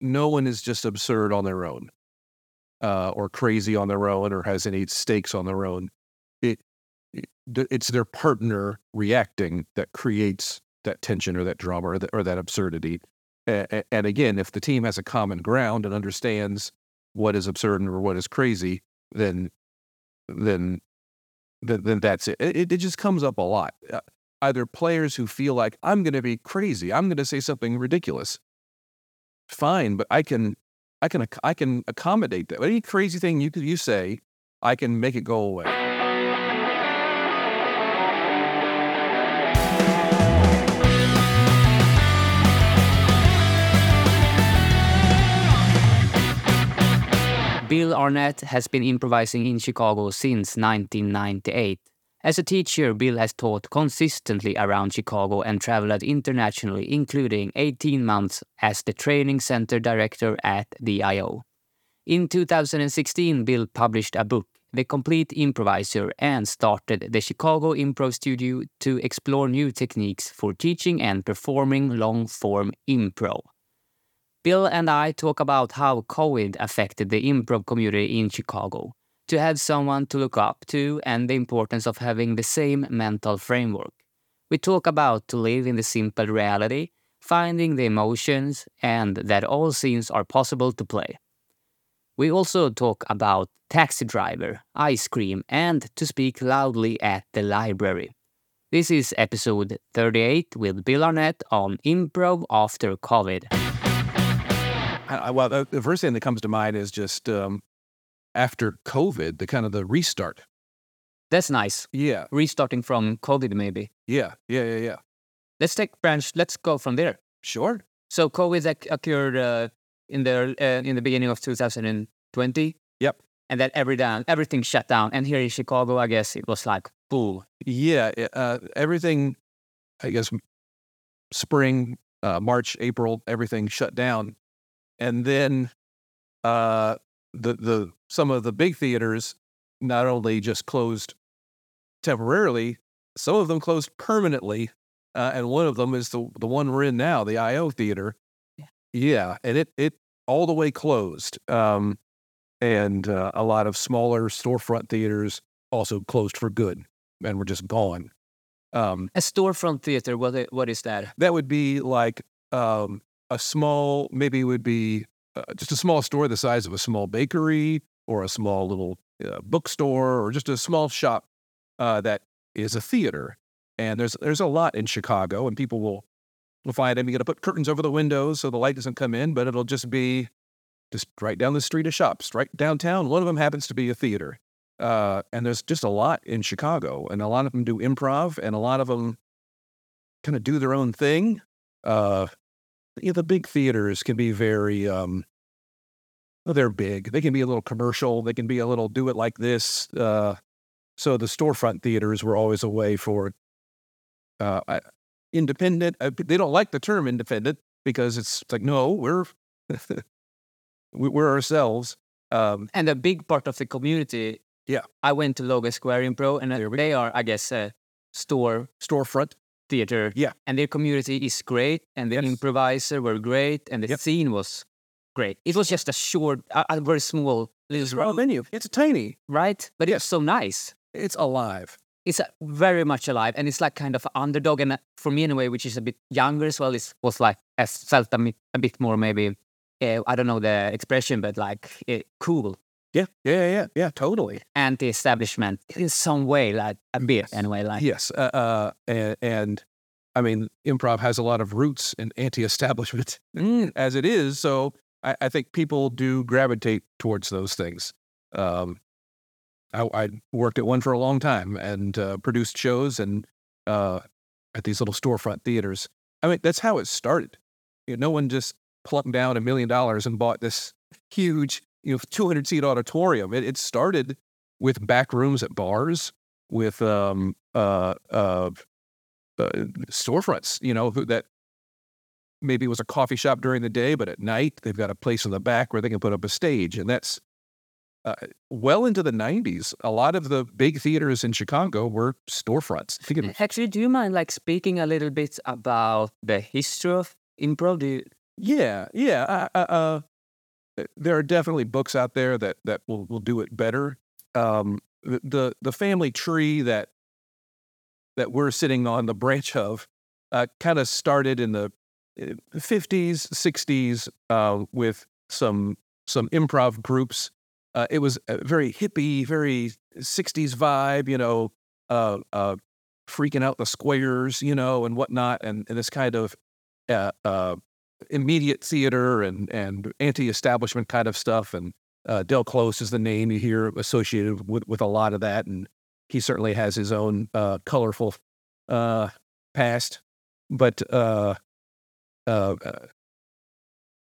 no one is just absurd on their own, uh, or crazy on their own, or has any stakes on their own. It, it it's their partner reacting that creates that tension or that drama or, the, or that absurdity. And, and again, if the team has a common ground and understands what is absurd or what is crazy, then then then, then that's it. it. It just comes up a lot. Uh, either players who feel like I'm going to be crazy, I'm going to say something ridiculous. Fine, but I can I can I can accommodate that. Any crazy thing you you say, I can make it go away. Bill Arnett has been improvising in Chicago since 1998. As a teacher, Bill has taught consistently around Chicago and traveled internationally, including 18 months as the training center director at the IO. In 2016, Bill published a book, The Complete Improviser, and started the Chicago Improv Studio to explore new techniques for teaching and performing long form improv. Bill and I talk about how COVID affected the improv community in Chicago, to have someone to look up to, and the importance of having the same mental framework. We talk about to live in the simple reality, finding the emotions, and that all scenes are possible to play. We also talk about Taxi Driver, ice cream, and to speak loudly at the library. This is episode 38 with Bill Arnett on improv after COVID. I, well, the, first thing that comes to mind is just um, after COVID, the kind of the restart. That's nice. Yeah. Restarting from COVID, maybe. Yeah, yeah, yeah, yeah. Let's take branch. Let's go from there. Sure. So COVID occurred uh, in the uh, in the beginning of 2020. Yep. And then every down, everything shut down. And here in Chicago, I guess it was like full. Yeah, uh, everything. I guess spring, uh, March, April, everything shut down and then uh, the the some of the big theaters not only just closed temporarily, some of them closed permanently, uh, and one of them is the the one we're in now, the IO Theater. Yeah, yeah and it it all the way closed, um, and uh, a lot of smaller storefront theaters also closed for good and were just gone. Um, a storefront theater, what what is that? That would be like um, a small, maybe it would be uh, just a small store the size of a small bakery or a small little uh, bookstore or just a small shop uh, that is a theater. And there's there's a lot in Chicago, and people will will find them. You got to put curtains over the windows so the light doesn't come in, but it'll just be just right down the street of shops, right downtown. One of them happens to be a theater. Uh, and there's just a lot in Chicago, and a lot of them do improv, and a lot of them kind of do their own thing. Uh, you know, the big theaters can be very um, they're big. They can be a little commercial. They can be a little do it like this. Uh, so the storefront theaters were always a way for uh, independent. Uh, they don't like the term independent because it's like no, we're we're ourselves. Um, and a big part of the community. Yeah, I went to Logan Square Improv, and they are, I guess, store storefront theater. Yeah. And their community is great, and the yes. improviser were great, and the yep. scene was great. It was just a short, a, a very small little small venue. It's tiny, right? But yes. it's so nice. It's alive. It's very much alive, and it's like kind of an underdog. And uh, for me, anyway, which is a bit younger as well, it was like I felt a bit, a bit more maybe. Uh, I don't know the expression, but like uh, cool. Yeah, yeah, yeah, yeah, totally. Anti-establishment in some way, like a bit anyway. Like yes, uh, uh, and, and, I mean, improv has a lot of roots in anti-establishment mm. as it is. So I, I, think people do gravitate towards those things. Um, I, I, worked at one for a long time and uh, produced shows and uh, at these little storefront theaters. I mean, that's how it started. You know, no one just plucked down a million dollars and bought this huge you know 200 seat auditorium. It, it started with back rooms at bars, with um, uh, uh, uh, storefronts. You know that maybe it was a coffee shop during the day, but at night they've got a place in the back where they can put up a stage, and that's uh, well into the 90s. A lot of the big theaters in Chicago were storefronts. Actually, do you mind like speaking a little bit about the history of improv? Do you, Yeah, yeah. Uh, uh, there are definitely books out there that that will will do it better. Um, the, the family tree that that we're sitting on the branch of uh, kind of started in the 50s, 60s uh, with some some improv groups. Uh, it was a very hippie, very 60s vibe, you know, uh, uh, freaking out the squares, you know, and whatnot, and, and this kind of uh, uh, immediate theater and and anti-establishment kind of stuff. And uh, Del Close is the name you hear associated with with a lot of that, and he certainly has his own uh, colorful uh, past. But uh, uh, uh,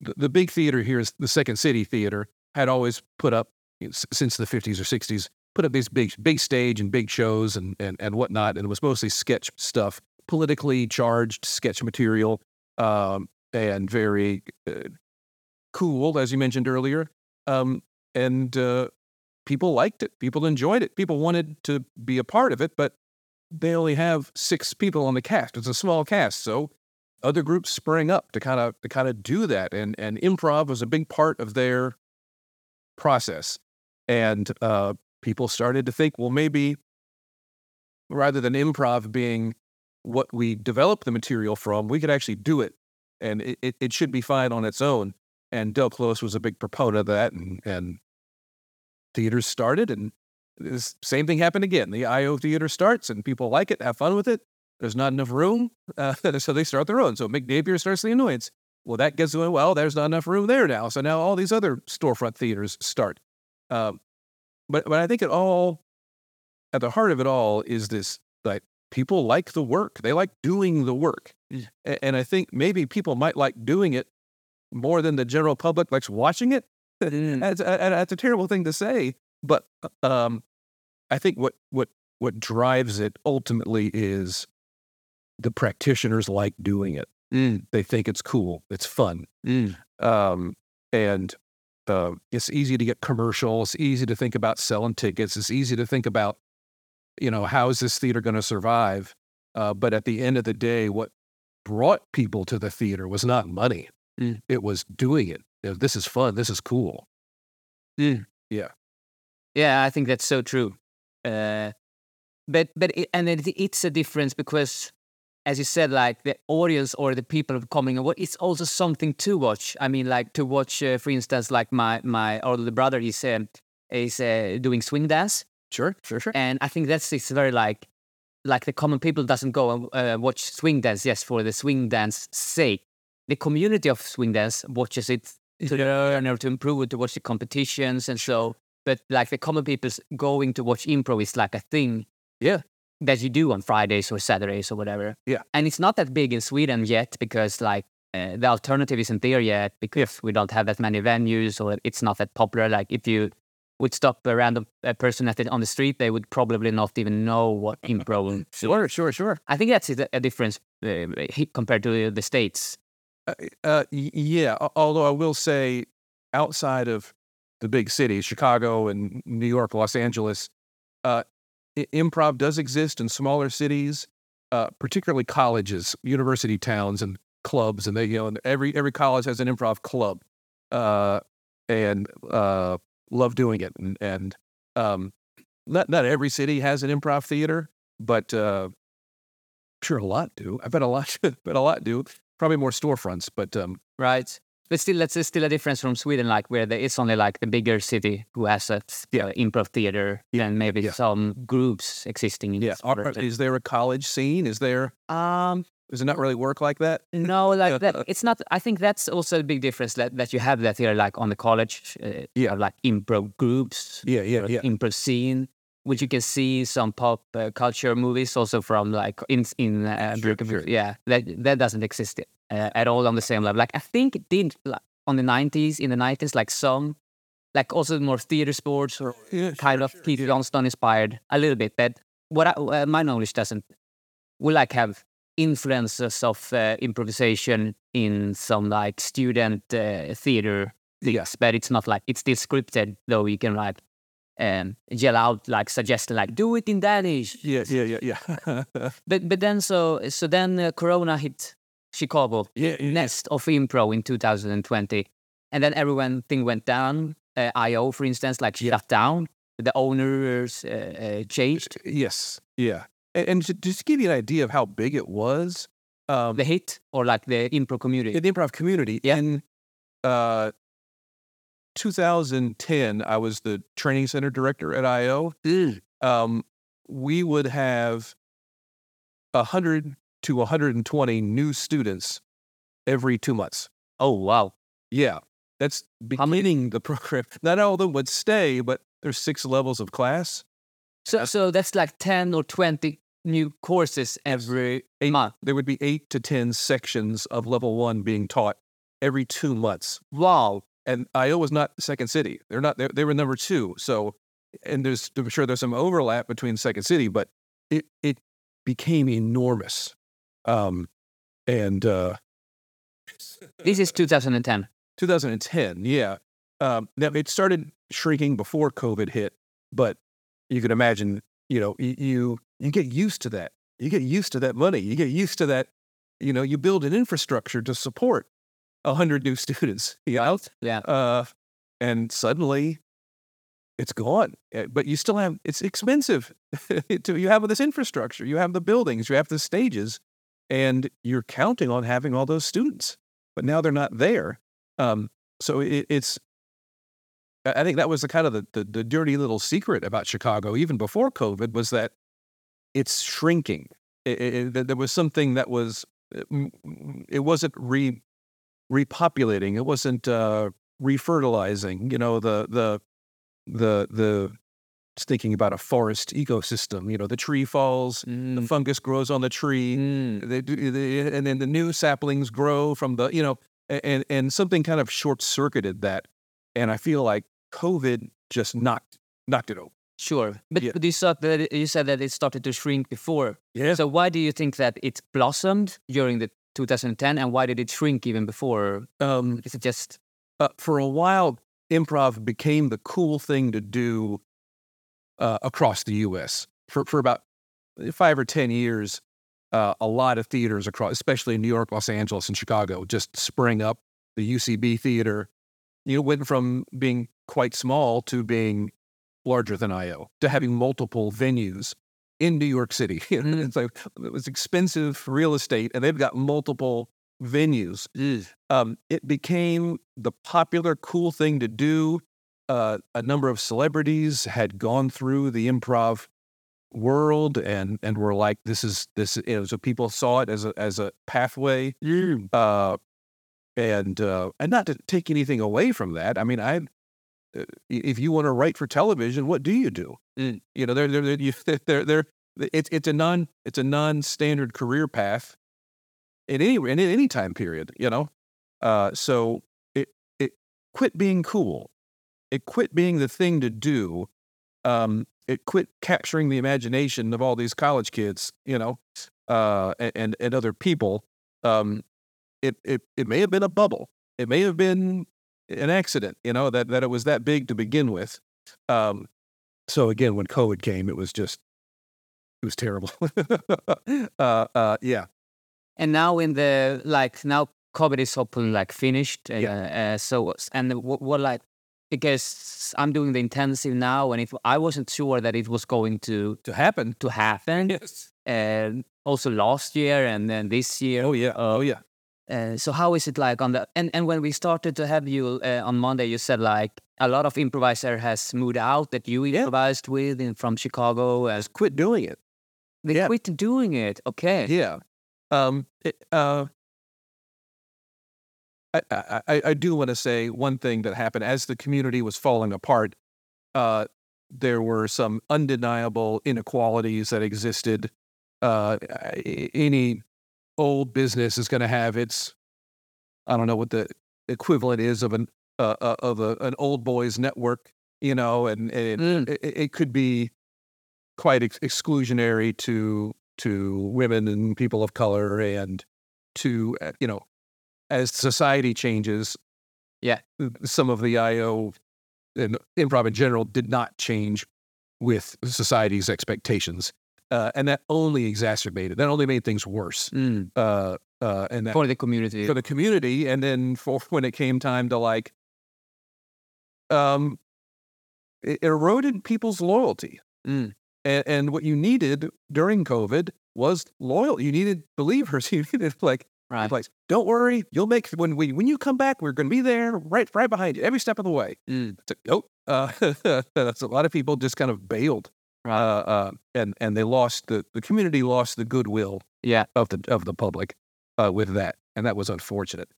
the, the big theater here is the Second City Theater. Had always put up since the 50s or 60s, put up these big big stage and big shows and and and whatnot, and it was mostly sketch stuff, politically charged sketch material. Um, and very uh, cool, as you mentioned earlier. Um, and uh, people liked it. People enjoyed it. People wanted to be a part of it, but they only have six people on the cast. It's a small cast, so other groups sprang up to kind of to kind of do that, and and improv was a big part of their process. And uh, people started to think, well, maybe rather than improv being what we develop the material from, we could actually do it and it, it, it, should be fine on its own. And Del Close was a big proponent of that, and, and theaters started, and the same thing happened again. The IO theater starts, and people like it, have fun with it. There's not enough room, uh, so they start their own. So Mick Napier starts the annoyance. Well, that gets going. Well, there's not enough room there now, so now all these other storefront theaters start. Um, but but I think it all, at the heart of it all, is this like people like the work. They like doing the work. And I think maybe people might like doing it more than the general public likes watching it. Mm. That's, that's a terrible thing to say, but uh, um, I think what what what drives it ultimately is the practitioners like doing it. Mm. They think it's cool, it's fun, mm. um, and uh, it's easy to get commercial. It's easy to think about selling tickets. It's easy to think about you know, how is this theater going to survive? Uh, but at the end of the day, what brought people to the theater was not money. Mm. It was doing it. You know, this is fun. This is cool. Mm. Yeah. Yeah, I think that's so true. Uh, but but it, and it, it's a difference because, as you said, like the audience or the people coming, it's also something to watch. I mean, like to watch, uh, for instance, like my my older brother, is uh, is uh, doing swing dance, Sure, sure, sure. And I think that's it's very like like the common people doesn't go and uh, watch swing dance yes for the swing dance sake. The community of swing dance watches it to learn or to improve it, to watch the competitions and so. But like the common people's going to watch improv is like a thing. Yeah. That you do on Fridays or Saturdays or whatever. Yeah. And it's not that big in Sweden yet because like uh, the alternative isn't there yet because yeah. we don't have that many venues or it's not that popular. Like if you would stop a random uh, person at the, on the street, they would probably not even know what improv. sure, sure, sure. I think that's a, a difference uh, compared to the states. Uh, uh, yeah, although I will say, outside of the big cities, Chicago and New York, Los Angeles, uh, improv does exist in smaller cities, uh, particularly colleges, university towns, and clubs. And they, you know, every every college has an improv club, and love doing it. And, and um, not not every city has an improv theater, but uh, sure a lot do. I bet a lot, but a lot do. Probably more storefronts, but um, right. But still, that's still a difference from Sweden, like where there is only like the bigger city who has a yeah. uh, improv theater, yeah. and maybe yeah. some groups existing. In yeah, Are, is there a college scene? Is there? Um, does it not really work like that? No, like that. It's not. I think that's also a big difference that, that you have that here, like on the college, uh, yeah, like improv groups, yeah, yeah, yeah, improv scene, which you can see some pop uh, culture movies also from like in in uh, sure, sure. yeah, that that doesn't exist uh, at all on the same level. Like I think it did like, on the nineties, in the nineties, like some, like also more theater sports or yeah, kind sure, of Peter Johnstone inspired a little bit, but what I, uh, my knowledge doesn't. We like have influences of uh, improvisation in some like student uh, theater yes but it's not like it's still scripted though you can like um, yell out like suggesting like do it in Danish yeah yeah yeah yeah but but then so so then uh, corona hit Chicago Yeah, nest of improv in 2020, and then everyone thing went down. Uh, IO, for instance, like Yeah. shut down. The owners uh, uh, changed. Yes, yeah, and, and to, just to give you an idea of how big it was, um, The hit or like the improv community. the improv community. Yeah. In uh, 2010, I was the training center director at IO. Um, we would have 100 to 120 new students every two months. Oh wow! Yeah, that's beginning the program. Not all of them would stay, but there's six levels of class. So so that's like ten or twenty new courses every Eight- month. There would be eight to 10 sections of level one being taught every two months. Wow! and IO was not Second City. They're not. They, they were number two. So, and there's I'm sure there's some overlap between Second City, but it it became enormous. Um, and uh, This is 2010. 2010, yeah. Um, now it started shrinking before COVID hit, but you can imagine, you know, you you get used to that. You get used to that money. You get used to that. You know, you build an infrastructure to support a hundred new students. You know? Yeah. uh, and suddenly it's gone. Uh, But you still have it's expensive. to, you have this infrastructure, you have the buildings, you have the stages, and you're counting on having all those students. But now they're not there. Um, so it, it's. I I think that was the kind of the, the the dirty little secret about Chicago, even before COVID, was that it's shrinking. It, it, it- there was something that was. uh, It wasn't re repopulating. It wasn't uh, refertilizing. You know, the the the the thinking about a forest ecosystem. You know, the tree falls, the Mm. fungus grows on the tree, Mm. they, they, and then the new saplings grow from the you know, and and something kind of short circuited that, and I feel like COVID just knocked knocked it over. Sure, but, Yeah. but you said that it- you said that it started to shrink before. Yeah. So why do you think that it blossomed during the 2010, and why did it shrink even before? Um, Is it just uh, for a while, improv became the cool thing to do uh, across the U.S. For for about five or ten years, uh, a lot of theaters across, especially in New York, Los Angeles, and Chicago, just sprang up. The UCB theater, you know, went from being quite small to being larger than IO, to having multiple venues in New York City. Mm. it's like it was expensive real estate, and they've got multiple venues um, it became the popular, cool thing to do. Uh, a number of celebrities had gone through the improv world and and were like, "This is this." You know, so people saw it as a as a pathway. Uh, and uh, and not to take anything away from that. I mean, I if you want to write for television, what do you do? Mm. You know, they're they're they're, they're, they're it's it's a non it's a non standard career path in any in any time period. You know, uh, so it it quit being cool. It quit being the thing to do. Um, it quit capturing the imagination of all these college kids. You know, uh, and and other people. Um, it it it may have been a bubble. It may have been an accident. You know that that it was that big to begin with. Um, so again, when COVID came, it was just it was terrible. uh, uh, yeah, and now in the like now COVID is open like finished. Uh, Yeah. uh, so and what, what like because I'm doing the intensive now, and if I wasn't sure that it was going to to happen. to happen. Yes. And also last year, and then this year. Oh yeah. Oh yeah. Uh, so how is it like on the and, and when we started to have you uh, on Monday, you said like a lot of improviser has moved out that you Yeah. improvised with in, from Chicago as Quit doing it. they Yeah. quit doing it. Okay. Yeah. Um. It, uh. I, I, I- I do want to say one thing that happened as the community was falling apart. Uh, there were some undeniable inequalities that existed. Uh, any old business is going to have its, I don't know what the equivalent is of an uh, uh, of a, an old boys network, you know, and, and Mm. it, it could be quite ex- exclusionary to to women and people of color and to uh, you know as society changes Yeah. some of the io and improv in general did not change with society's expectations uh, and that only exacerbated that only made things worse Mm. uh, uh, and that for the community. for the community, and then for when it came time to like, um, it eroded people's loyalty. Mm. And, and what you needed during COVID was loyal. You needed believers. You needed like right. place. Don't worry, you'll make when we when you come back, we're going to be there, right right behind you, every step of the way. Mm. It's like, nope. Uh, that's a lot of people just kind of bailed. Uh, uh, and and they lost the the community lost the goodwill Yeah. of the of the public uh, with that, and that was unfortunate.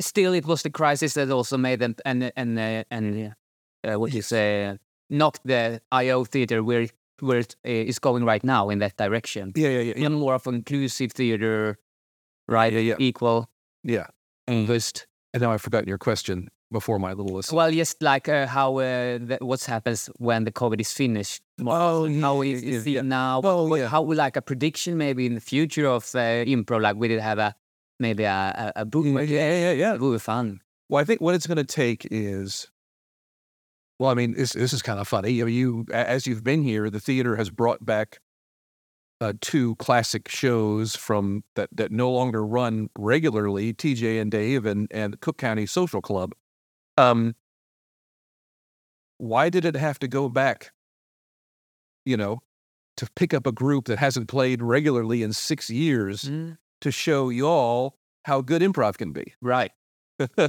Still, it was the crisis that also made them and and uh, and uh, what you say knocked the IO theater where where it uh, going right now in that direction. Yeah, yeah, yeah, Even more of an inclusive theater, right? Yeah, yeah. Equal, yeah. And just And now I've forgotten your question before my little list. well, just like uh, how uh, the, what happens when the COVID is finished. Oh, how yeah, is yeah, it now? Well, yeah. How like a prediction maybe in the future of uh, improv? Like we did have a maybe a a, a book. Yeah, yeah, yeah, yeah. It would be fun. Well, I think what it's going to take is, well, I mean, this this is kind of funny. I mean, you as you've been here, the theater has brought back uh, two classic shows from that that no longer run regularly. TJ and Dave and and Cook County Social Club. Um, why did it have to go back? You know, to pick up a group that hasn't played regularly in six years Mm, to show y'all how good improv can be. Right.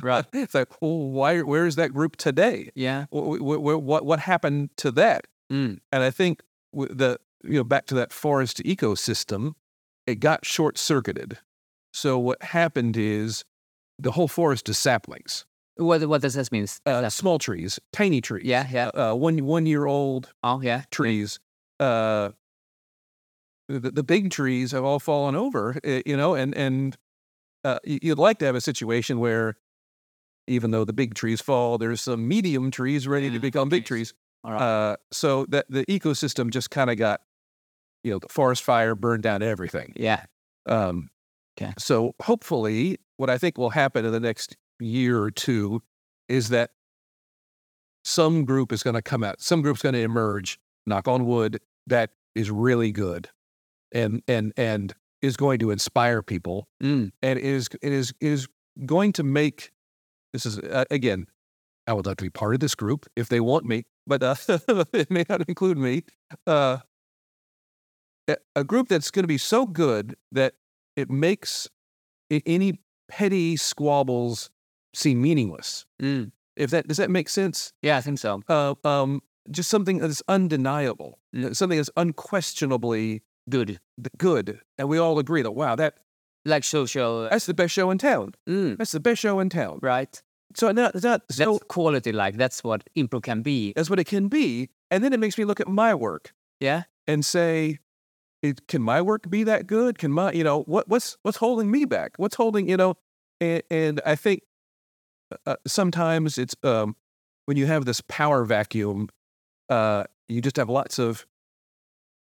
Right. it's like, well, why? Where is that group today? Yeah. What what what, happened to that? Mm. And I think the you know back to that forest ecosystem, it got short circuited. So what happened is the whole forest is saplings, What what does this mean? uh, small trees, tiny trees. yeah. Yeah. Uh, one one year old Oh yeah. trees. Uh, the, the big trees have all fallen over, eh, you know, and and uh, you'd like to have a situation where, even though the big trees fall, there's some medium trees ready to Yeah, become big trees. All right. Uh, so that the ecosystem just kind of got, you know, the forest fire burned down everything. yeah. Um, Okay. So hopefully, what I think will happen in the next year or two is that some group is going to come out. Some group's going to emerge. Knock on wood. That is really good, and and and is going to inspire people, Mm. and is it is is going to make. This is uh, again. I would love to be part of this group if they want me, but uh, it may not include me. Uh, a- a group that's going to be so good that it makes any petty squabbles seem meaningless. Mm. If that does that make sense? Yeah, I think so. Uh, um, just something that's undeniable, uh, something that's unquestionably Good. good, and we all agree that wow, that Like social. that's the best show in town. Mm. That's the best show in town. Right. So not, not so That's quality. Like that's what improv can be. that's what it can be, and then it makes me look at my work Yeah. and say, it, can my work be that good? Can my, you know, what what's what's holding me back? What's holding, you know, and, and I think uh, sometimes it's um, when you have this power vacuum, uh, you just have lots of.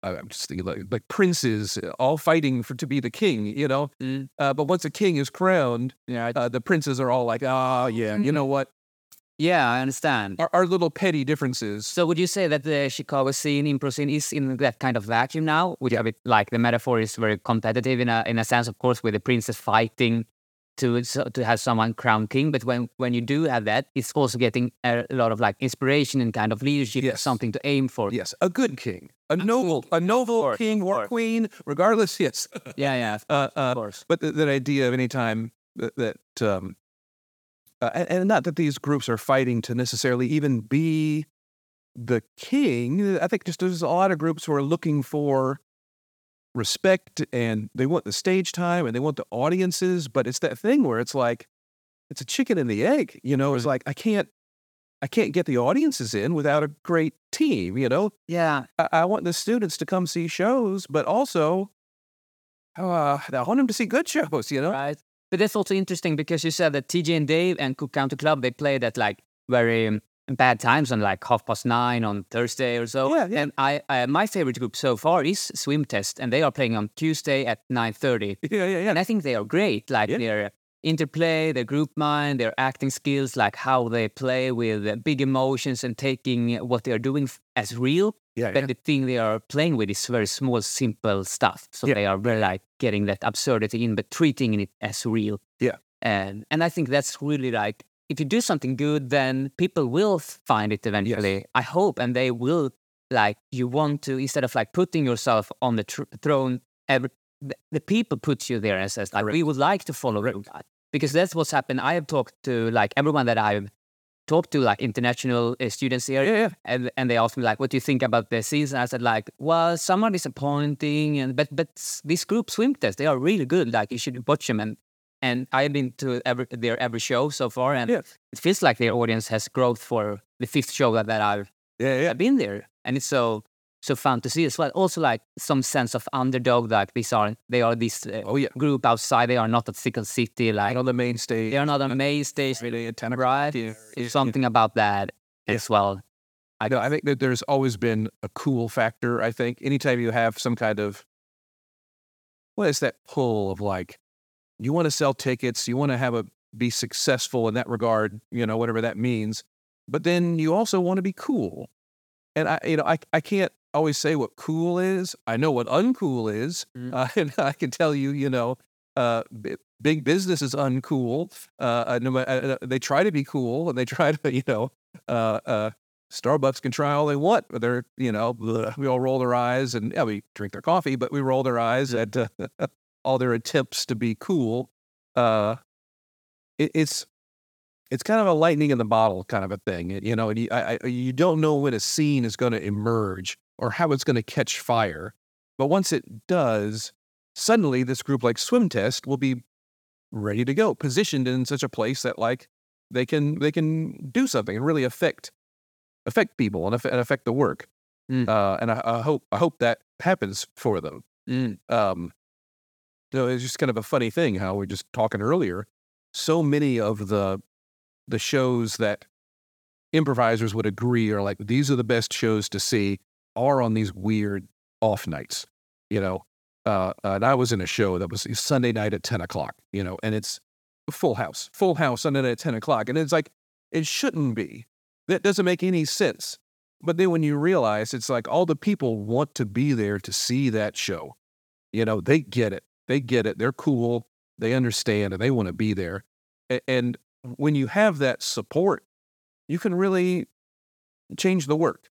I- I'm just thinking like, like princes uh, all fighting for to be the king, you know. Mm. Uh, but once a king is crowned, Yeah. uh, the princes are all like, ah, yeah, you know what? Yeah, I understand. Our, our little petty differences. So would you say that the Chicago scene, improv scene, is in that kind of vacuum now? Would you have it like the metaphor is very competitive in a in a sense, of course, with the princes fighting to to have someone crowned king. But when when you do have that, it's also getting a lot of like inspiration and kind of leadership, Yes. something to aim for. Yes, a good king, a noble, a noble course, king of or queen, regardless. Yes, yeah, yeah, of uh, uh, course. but the, that idea of any time that, that um, uh, and, and not that these groups are fighting to necessarily even be the king. I think just there's a lot of groups who are looking for respect and they want the stage time and they want the audiences, but it's that thing where it's like it's a chicken and the egg. You know, it's like I can't. I can't get the audiences in without a great team, you know? Yeah, I, I want the students to come see shows, but also uh, I want them to see good shows, you know? right. But that's also interesting because you said that TJ and Dave and Cook County Club they played at like very um, bad times on like half past nine on Thursday or so. Yeah, yeah. And I, uh, my favorite group so far is Swim Test, and they are playing on Tuesday at nine thirty. Yeah, yeah, yeah. And I think they are great. Like Yeah. their interplay, their group mind, their acting skills, like how they play with big emotions and taking what they are doing as real. Yeah, but yeah. the thing they are playing with is very small, simple stuff. So Yeah. they are very like getting that absurdity in, but treating it as real. Yeah. And and I think that's really like if you do something good, then people will find it eventually. I hope, and they will like you want to instead of like putting yourself on the tr- throne. Every, the, the people put you there and says like we would like to follow you that because that's what's happened. I have talked to like everyone that I've talked to, like international uh, students here, Yeah, yeah. and and they asked me like, "What do you think about the season?" I said like, "Well, some are disappointing, and but but this group swim test they are really good. Like you should watch them." And and I've been to every their every show so far, and it feels like their audience has growth for the fifth show that, that I've Yeah, yeah. I've been there, and it's so so fun to see as well. Also, like some sense of underdog, like these are they are this uh, Oh yeah. group outside. They are not at Second City, like on the main stage. they are not a main stage, at 10 o'clock. right? Yeah, something about that as well. I know. I think that there's always been a cool factor. I think anytime you have some kind of what is that pull of like you want to sell tickets, you want to have a be successful in that regard, you know, whatever that means. But then you also want to be cool. And I, you know, I, I can't always say what cool is. I know what uncool is, Mm. uh, and I can tell you, you know, uh, b- big business is uncool. Uh, no, uh, they try to be cool, and they try to, you know, uh, uh, Starbucks can try all they want, but they're, you know, bleh, we all roll their eyes, and yeah, we drink their coffee, but we roll their eyes at uh, all their attempts to be cool. Uh, it, it's it's kind of a lightning in the bottle kind of a thing, you know. And you, I, I, you don't know when a scene is going to emerge or how it's going to catch fire, but once it does, suddenly this group like Swim Test will be ready to go, positioned in such a place that like they can they can do something and really affect affect people and affect, and affect the work. Mm. Uh, and I, I hope I hope that happens for them. Mm. Um, so it's just kind of a funny thing how we are just talking earlier. So many of the the shows that improvisers would agree are like these are the best shows to see are on these weird off nights. You know, uh, and I was in a show that was Sunday night at ten o'clock. You know, and it's full house, full house Sunday night at ten o'clock, and it's like it shouldn't be. That doesn't make any sense. But then when you realize it's like all the people want to be there to see that show, you know, they get it. They get it. They're cool. They understand and they want to be there. And when you have that support, you can really change the work.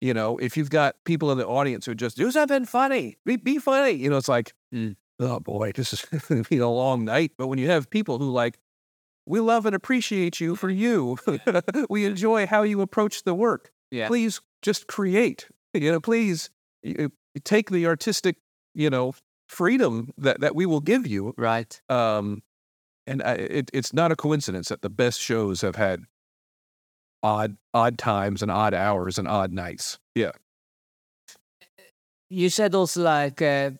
You know, if you've got people in the audience who just do something funny, be, be funny, you know, it's like, Mm. oh boy, this is going to be a long night. But when you have people who like, we love and appreciate you for you, we enjoy how you approach the work Yeah. please just create. You know, please you, you take the artistic, you know, freedom that, that we will give you. Right. Um, and I, it, it's not a coincidence that the best shows have had odd odd times and odd hours and odd nights. Yeah. You said also like uh,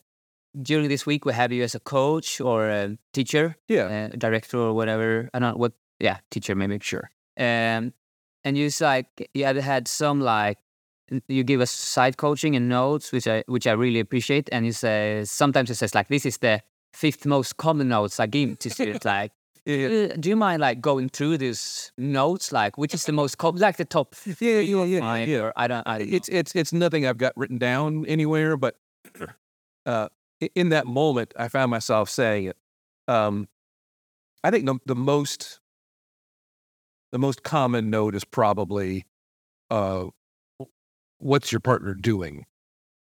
during this week we have you as a coach or a teacher, Yeah. uh, director or whatever. I don't know what. Yeah, teacher maybe. Sure. Um, and you like you had had some like you give us side coaching and notes, which I which I really appreciate. And you say sometimes it says like this is the fifth most common notes I give to students. like, Yeah. uh, do you mind like going through these notes? Like, which is the most common, like the top? Yeah. Yeah. Yeah. five, yeah. I don't. I don't know. It's it's it's nothing I've got written down anywhere, but uh, in that moment, I found myself saying it. Um, I think the the most the most common note is probably, uh, "What's your partner doing?"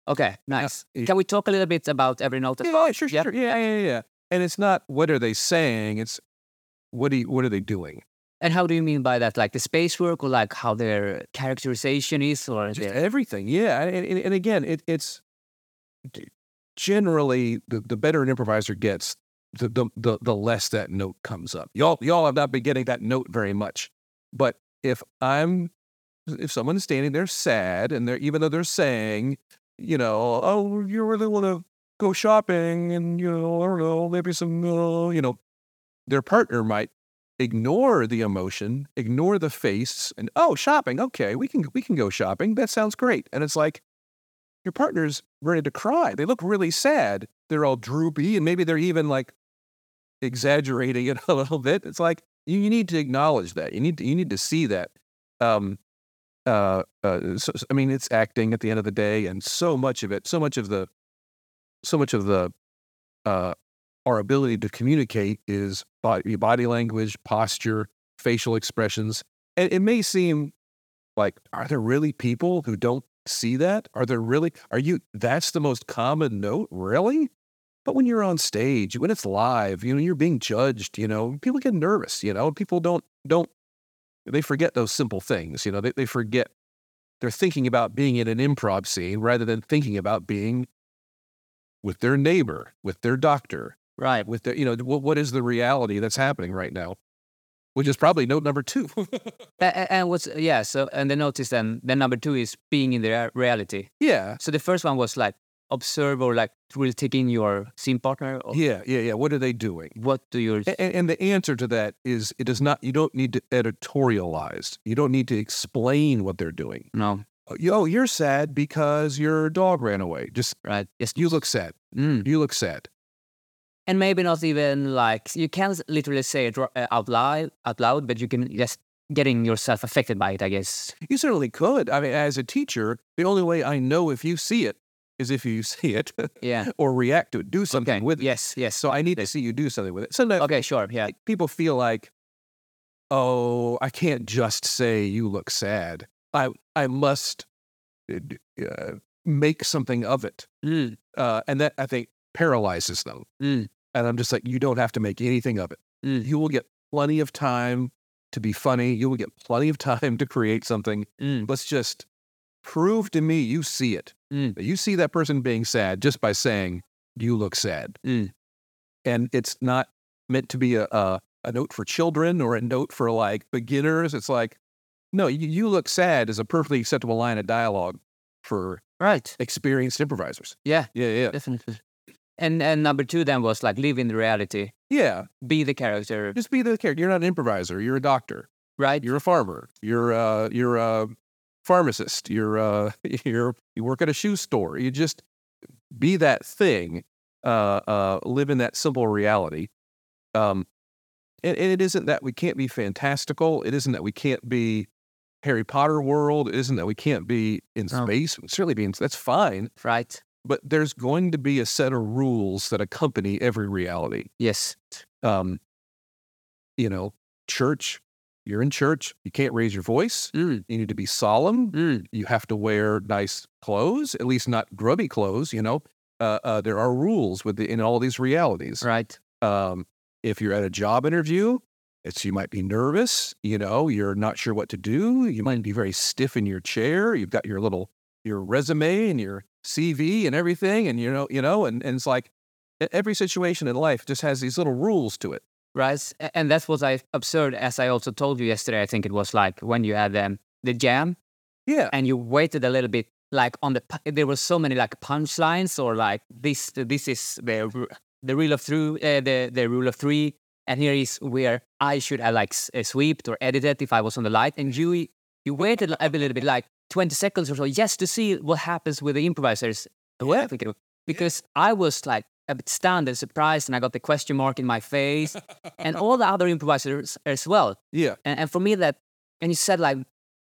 Okay, nice. y- Can we talk a little bit about every note as Yeah, well? sure, Yeah. sure, yeah, yeah, yeah. And it's not what are they saying; it's what do you, what are they doing? And how do you mean by that? Like the space work or like how their characterization is or Just their... everything, yeah. And, and, and again, it, it's generally the, the better an improviser gets, the, the the the less that note comes up. Y'all y'all have not been getting that note very much, but if I'm if someone is standing there sad and they're even though they're saying, you know, oh, you really want to go shopping and you know, I don't know, maybe some, uh, you know, their partner might ignore the emotion, ignore the face, and oh, shopping. Okay, we can we can go shopping. That sounds great. And it's like your partner's ready to cry. They look really sad. They're all droopy, and maybe they're even like exaggerating it a little bit. It's like you, you need to acknowledge that. You need to, you need to see that. Um, uh, uh, so, I mean, it's acting at the end of the day, and so much of it, so much of the, so much of the, uh, our ability to communicate is body, body language, posture, facial expressions. And it may seem like, are there really people who don't see that? Are there really, are you, that's the most common note? Really? But when you're on stage, when it's live, you know, you're being judged, you know, people get nervous, you know, people don't, don't, they forget those simple things, you know, they, they forget, they're thinking about being in an improv scene rather than thinking about being with their neighbor, with their doctor, Right. with their, you know, what, what is the reality that's happening right now? Which is probably note number two. A- a- And what's yeah? So and the notice then then number two is being in the reality. yeah. So the first one was like observe or like really take in your scene partner. Or Yeah. Yeah. Yeah. What are they doing? What do you? And, and the answer to that is it does not, you don't need to editorialize. You don't need to explain what they're doing. no Oh, Yo, you're sad because your dog ran away. Just, right? Yes. you look sad. Mm. You look sad. And maybe not even like you can't literally say it uh, out loud, out loud, but you can just getting yourself affected by it. I guess. You certainly could. I mean, as a teacher, the only way I know if you see it is if you see it Yeah. or react to it, do something Okay. with it. Yes. Yes. So I need to see you do something with it. Sometimes Okay. Sure. Yeah. people feel like, oh, I can't just say you look sad. I I must uh, uh, make something of it, Mm. uh, and that I think paralyzes them. Mm. And I'm just like, you don't have to make anything of it. Mm. You will get plenty of time to be funny. You will get plenty of time to create something. Mm. Let's just prove to me you see it. Mm. You see that person being sad just by saying you look sad Mm. and it's not meant to be a, a a note for children or a note for like beginners. It's like, no, you, you look sad is a perfectly acceptable line of dialogue for Right. experienced improvisers. Yeah. Yeah, yeah, Definitely. And and number two then was like live in the reality, yeah. be the character, Just be the character. You're not an improviser. You're a doctor. right? You're a farmer. You're uh you're a pharmacist. You're uh you're you work at a shoe store. You just be that thing. Uh uh live in that simple reality. Um and, and it isn't that we can't be fantastical. It isn't that we can't be Harry Potter world. It isn't that we can't be in space. Certainly be in that's fine. right. But there's going to be a set of rules that accompany every reality Yes. um, you know, church, you're in church, you can't raise your voice. Mm. You need to be solemn. Mm. You have to wear nice clothes, at least not grubby clothes. You know, uh, uh, there are rules with the, in all these realities. Right. Um, if you're at a job interview, it's you might be nervous. You know, you're not sure what to do. You might be very stiff in your chair. You've got your little your resume and your CV and everything, and you know, you know, and, and it's like every situation in life just has these little rules to it. Right. And that's what I observed, as I also told you yesterday. I think it was like when you had um, the jam Yeah. and you waited a little bit, like on the there were so many like punchlines or like this this is the the rule of through uh, the the rule of three, and here is where I should have like uh, sweeped or edited if I was on the light, and you you waited a little bit, like twenty seconds or so, just to see what happens with the improvisers. Yeah. Because I was like a bit stunned and surprised, and I got the question mark in my face, and all the other improvisers as well. Yeah. And, and for me, that, and you said like,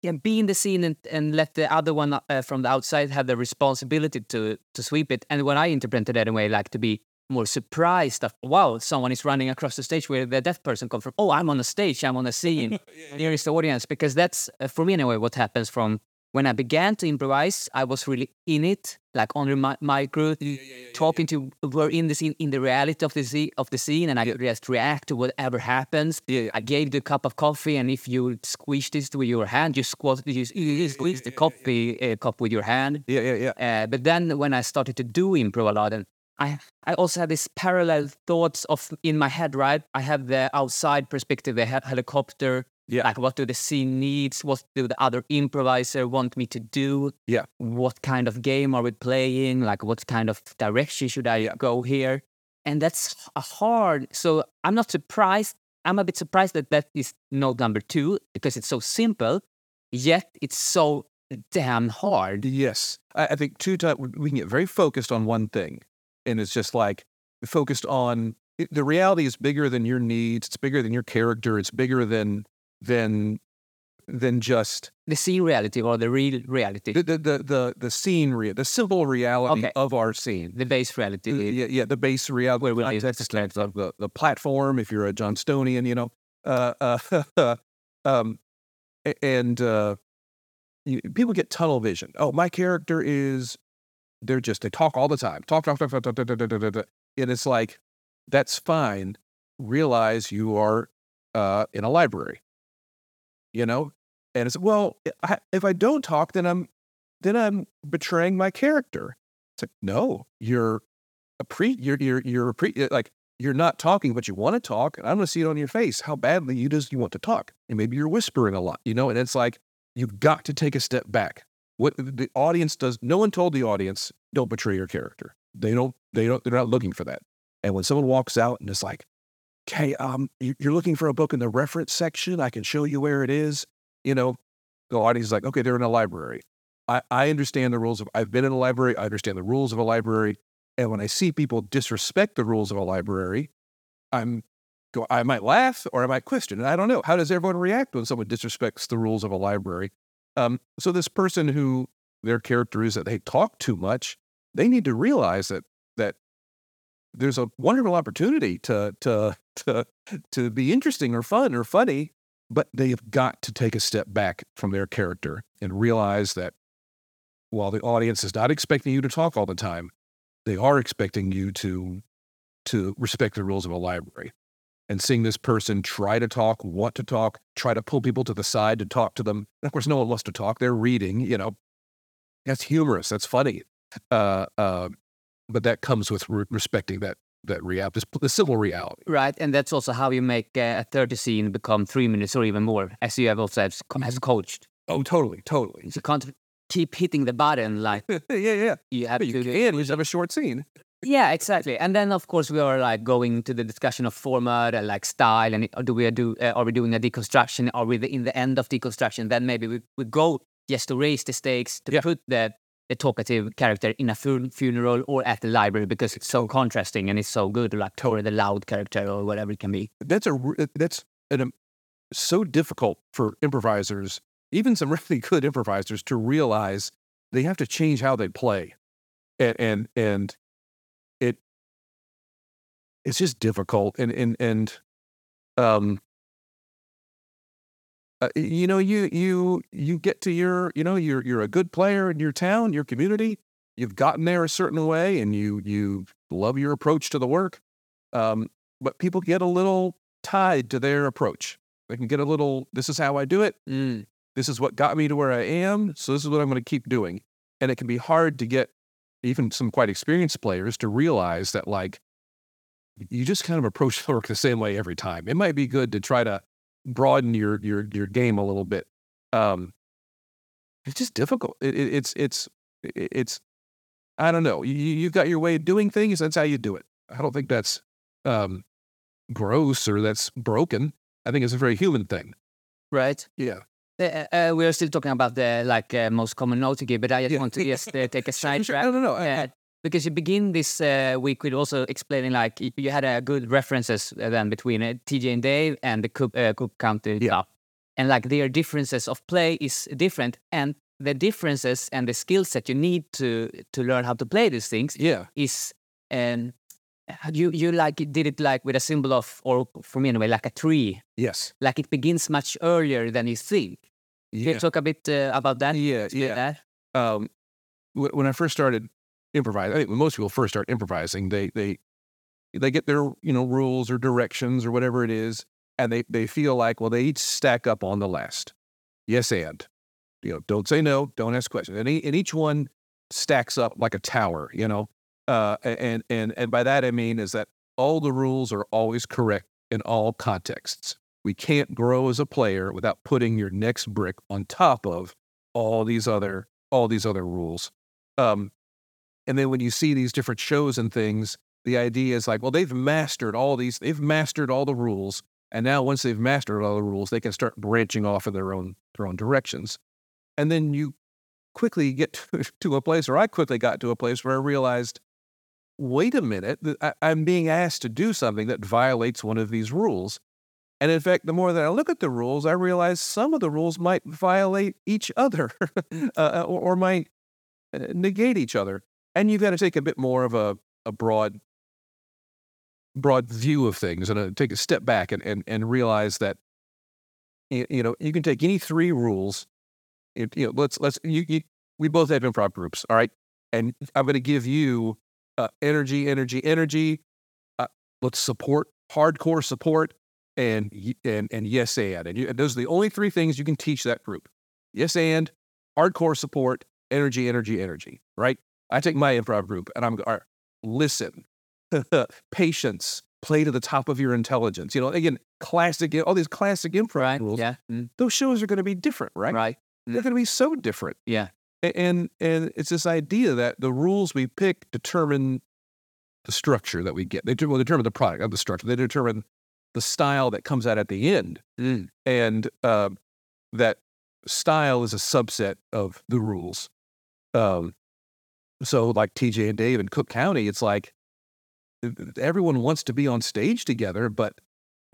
yeah, be in the scene and, and let the other one uh, from the outside have the responsibility to to sweep it. And when I interpreted it anyway, like to be more surprised of, wow, someone is running across the stage where the deaf person comes from. Oh, I'm on the stage, I'm on the scene. nearest the audience. Because that's, uh, for me anyway, what happens from when I began to improvise, I was really in it, like under my micro, talking to, we're in the scene, in the reality of the, scene, of the scene, and I just react to whatever happens. Yeah. I gave the cup of coffee, and if you squeeze this with your hand, you squat, you, you squeeze the coffee uh, cup with your hand. Yeah. Yeah. Yeah. Uh, but then when I started to do improv a lot, and I I also had this parallel thoughts of in my head, right? I have the outside perspective, the he- helicopter. Yeah. Like what do the scene needs? What do the other improviser want me to do? Yeah. What kind of game are we playing? Like what kind of direction should I go here? And that's a hard. So I'm not surprised. I'm a bit surprised that that is note number two because it's so simple, yet it's so damn hard. Yes. I, I think two times we can get very focused on one thing. And it's just like focused on the reality is bigger than your needs. It's bigger than your character. It's bigger than than than just the scene reality or the real reality. The the the the, the scene real, the simple reality okay. of our scene. The base reality. The, yeah, yeah, the base reality. Where we context of the, the platform. If you're a Johnstonian, you know, uh, uh, um, and uh, you, people get tunnel vision. Oh, my character is. They're just they talk all the time. Talk talk talk talk talk. talk, talk, talk, talk, talk. And it's like, that's fine. Realize you are uh, in a library you know, and it's well, I, if I don't talk, then I'm then I'm betraying my character. It's like no, you're a pre, you're you're you're a pre, like you're not talking, but you want to talk, and I'm going to see it on your face how badly you just you want to talk, and maybe you're whispering a lot, you know, and it's like you've got to take a step back. What the audience does, no one told the audience don't betray your character. They don't, they don't, they're not looking for that. And when someone walks out and it's like, okay, um, you- you're looking for a book in the reference section, I can show you where it is. You know, the audience is like, okay, they're in a library. I, I understand the rules of, I've been in a library, I understand the rules of a library. And when I see people disrespect the rules of a library, I'm I might laugh or I might question. And I don't know. How does everyone react when someone disrespects the rules of a library? Um, so this person who their character is that they talk too much, they need to realize that that there's a wonderful opportunity to to to to be interesting or fun or funny, but they've got to take a step back from their character and realize that while the audience is not expecting you to talk all the time, they are expecting you to to respect the rules of a library. And seeing this person try to talk, want to talk, try to pull people to the side to talk to them. Of course, no one wants to talk. They're reading, you know. That's humorous. That's funny. Uh, uh, but that comes with re- respecting that that reality, the simple reality. Right, and that's also how you make uh, a 30 scene become three minutes or even more, as you have also has, has coached. Oh, totally, totally. You can't keep hitting the button like yeah, yeah. you have But you to. can. Just have a short scene. Yeah, exactly. And then of course we are like going to the discussion of format and like style, and do we do uh, are we doing a deconstruction? Are we the, in the end of deconstruction? Then maybe we, we go just to raise the stakes to Yeah. put the the talkative character in a fun- funeral or at the library because it's so contrasting and it's so good, like or the loud character or whatever it can be. That's a that's an, um, so difficult for improvisers, even some really good improvisers, to realize they have to change how they play, and and and it it's just difficult, and and and um. Uh, you know, you you you get to your, you know, you're you're a good player in your town, your community. You've gotten there a certain way, and you you love your approach to the work. Um, but people get a little tied to their approach. They can get a little, this is how I do it. Mm. This is what got me to where I am. So this is what I'm going to keep doing. And it can be hard to get even some quite experienced players to realize that, like, you just kind of approach the work the same way every time. It might be good to try to broaden your your your game a little bit. Um, it's just difficult. It, it, it's it's it's I don't know. You, you- you've got your way of doing things. That's how you do it. I don't think that's um, gross or that's broken. I think it's a very human thing. Right. Yeah. Uh, uh, we are still talking about the like uh, most common Naughty but I just Yeah. want to just uh, take a side track. No, no, no. I- Uh, because you begin this uh, week with also explaining like you had a good references uh, then between uh, TJ and Dave and the Cook, uh, Cook County Yeah. and like their differences of play is different, and the differences and the skill set you need to to learn how to play these things yeah. is um, you you like did it like with a symbol of or for me anyway like a tree, Yes. like it begins much earlier than you think. Can Yeah. you talk a bit uh, about that? Yeah. Yeah. that? um, when I first started improvising, I think when most people first start improvising, they they they get their you know rules or directions or whatever it is, and they they feel like well they each stack up on the last. Yes, and you know don't say no, don't ask questions, and, and each one stacks up like a tower, you know. Uh, and and and by that I mean is that all the rules are always correct in all contexts. We can't grow as a player without putting your next brick on top of all these other all these other rules. Um, and then when you see these different shows and things, the idea is like, well, they've mastered all these, they've mastered all the rules, and now once they've mastered all the rules, they can start branching off in their own their own directions. And then you quickly get to, to a place, or I quickly got to a place where I realized, wait a minute, I, I'm being asked to do something that violates one of these rules. And in fact, the more that I look at the rules, I realize some of the rules might violate each other uh, or, or might uh, negate each other. And you've got to take a bit more of a, a broad broad view of things and uh, take a step back and, and, and realize that you, you know you can take any three rules it, you know let's let's you, you we both have improv groups all right? And i'm going to give you uh, energy energy energy uh, let's support hardcore support and and and yes and. And, you, and those are the only three things you can teach that group. Yes and hardcore support energy energy energy right i take my improv group and i'm right, listen patience, play to the top of your intelligence. You know, again, classic, all these classic improv Right. rules. Yeah. Mm, Those shows are going to be different, right? Right. They're going to be so different. Yeah. And and it's this idea that the rules we pick determine the structure that we get. They determine, determine the product, of the structure. They determine the style that comes out at the end, Mm. and um, that style is a subset of the rules. Um, so, like TJ and Dave in Cook County, it's like uh, everyone wants to be on stage together, but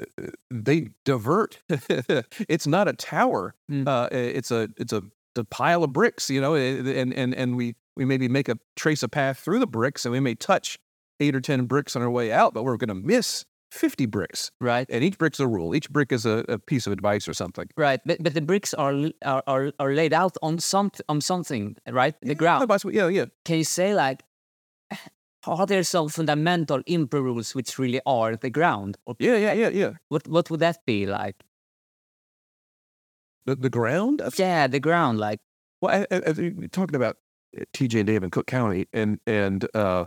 uh, they divert. it's not a tower. Mm. Uh, it's a it's a, a pile of bricks, you know, and and and we we maybe make a trace a path through the bricks, and we may touch eight or ten bricks on our way out, but we're going to miss fifty bricks. Right. And each brick's a rule. Each brick is a, a piece of advice or something. Right. But, but the bricks are, are are are laid out on some on something, right? The ground. Yeah, yeah. Can you say like, are there some fundamental improv rules which really are the ground? Or Yeah, yeah, yeah, yeah. what what would that be like? The, the ground? Yeah, the ground. Like, Well, I, I, I, talking about uh, TJ and Dave in Cook County, and and uh,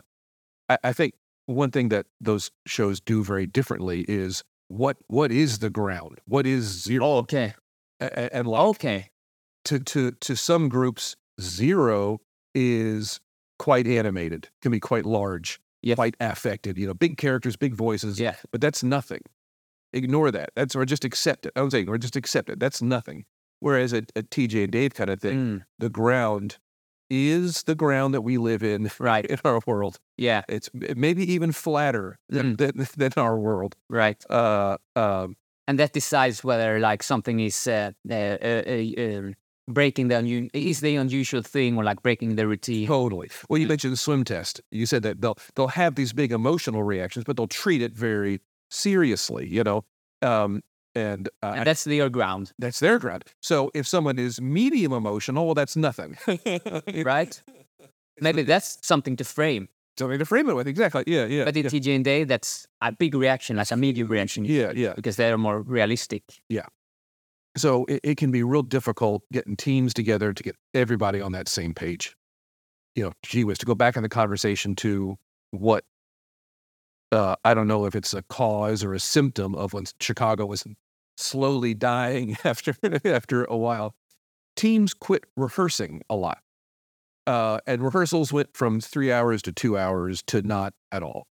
I, I think one thing that those shows do very differently is what what is the ground? What is zero? Oh, okay, A- And like okay, to to to some groups, zero is quite animated, can be quite large, Yeah. quite affected. You know, big characters, big voices. yeah, but that's nothing. Ignore that. That's or just accept it. I don't say ignore, just accept it. That's nothing. Whereas a, a TJ and Dave kind of thing, Mm, the ground is the ground that we live in right, in our world. yeah, It's maybe even flatter than, than, than our world. right. Uh, um, And that decides whether like something is uh, uh, uh, uh, um, breaking the unu- is the unusual thing or like breaking the routine. totally. Well, you mentioned the swim test. You said that they'll they'll have these big emotional reactions, but they'll treat it very seriously. You know, um, and, uh, And that's their ground, that's their ground. So if someone is medium emotional, well, that's nothing. right? Maybe that's something to frame. Something to frame it with. Exactly. Yeah. Yeah. But in yeah. TJ and Dave, that's a big reaction, like a medium reaction. yeah. Yeah. Because they're more realistic. Yeah. So it, it can be real difficult getting teams together to get everybody on that same page. You know, gee whiz, to go back in the conversation to what uh, I don't know if it's a cause or a symptom of when Chicago was slowly dying after after a while. Teams quit rehearsing a lot, uh, and rehearsals went from three hours to two hours to not at all.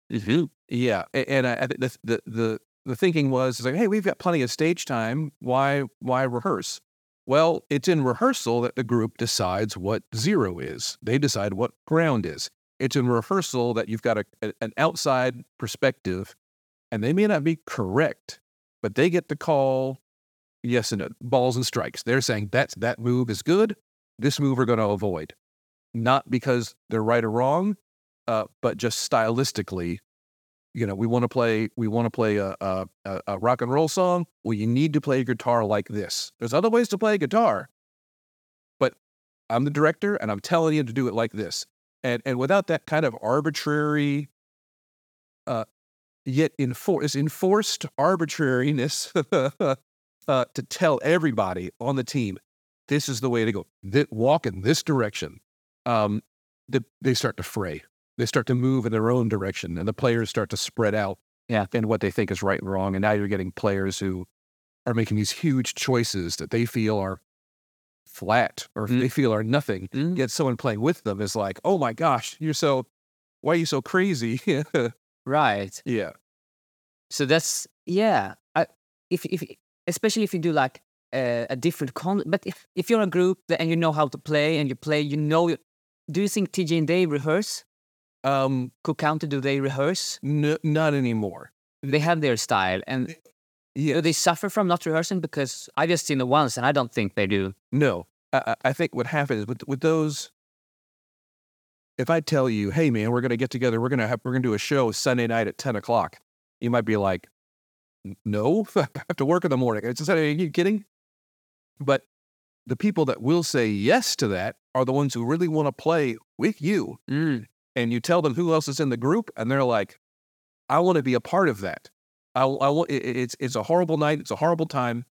Yeah, a- and I, the, the the the thinking was like, hey, we've got plenty of stage time. Why why rehearse? Well, it's in rehearsal that the group decides what zero is. They decide what ground is. It's in rehearsal that you've got a- an outside perspective, and they may not be correct, but they get to call yes and no, balls and strikes. They're saying that's that move is good. This move we're going to avoid, not because they're right or wrong, uh, but just stylistically you know, we want to play, we want to play a, a, a, a rock and roll song. Well, you need to play a guitar like this. There's other ways to play a guitar, but I'm the director and I'm telling you to do it like this. And and without that kind of arbitrary, uh, yet enforced enforced arbitrariness uh, to tell everybody on the team, this is the way to go. Th- walk in this direction. Um, the, they start to fray they start to move in their own direction and the players start to spread out Yeah. in what they think is right and wrong. And now you're getting players who are making these huge choices that they feel are flat or Mm. they feel are nothing. Mm. Yet someone playing with them is like, oh my gosh, you're so, why are you so crazy? Right. yeah. So that's yeah. I, if if especially if you do like uh, a different con, but if, if you're a group that, and you know how to play and you play, you know. Do you think TJ and Dave rehearse? Um, Cook County, do they rehearse? n- not anymore. They have their style, and Yeah. Do they suffer from not rehearsing? Because I just seen it once, and I don't think they do. No, I, I I think what happens with with those. If I tell you, "Hey, man, we're gonna get together. We're gonna have we're gonna do a show Sunday night at ten o'clock," you might be like, "No, I have to work in the morning." It's Sunday. Are you kidding? But the people that will say yes to that are the ones who really want to play with you, Mm. and you tell them who else is in the group, and they're like, "I want to be a part of that." I, I want. it- it- it's it's a horrible night. It's a horrible time.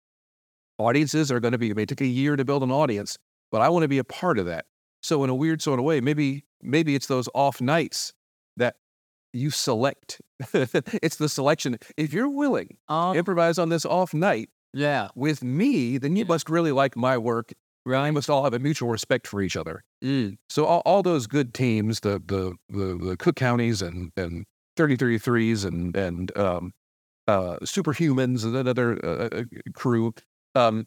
Audiences are going to be. It may take a year to build an audience, but I want to be a part of that. So in a weird sort of way, maybe maybe it's those off nights that you select. it's the selection. If you're willing, Oh, improvise on this off night yeah. with me, then you must really like my work. We must all have a mutual respect for each other. Mm. So all, all those good teams, the the the, the Cook counties and and 3033s and and um, uh, superhumans and another uh, uh, crew, um,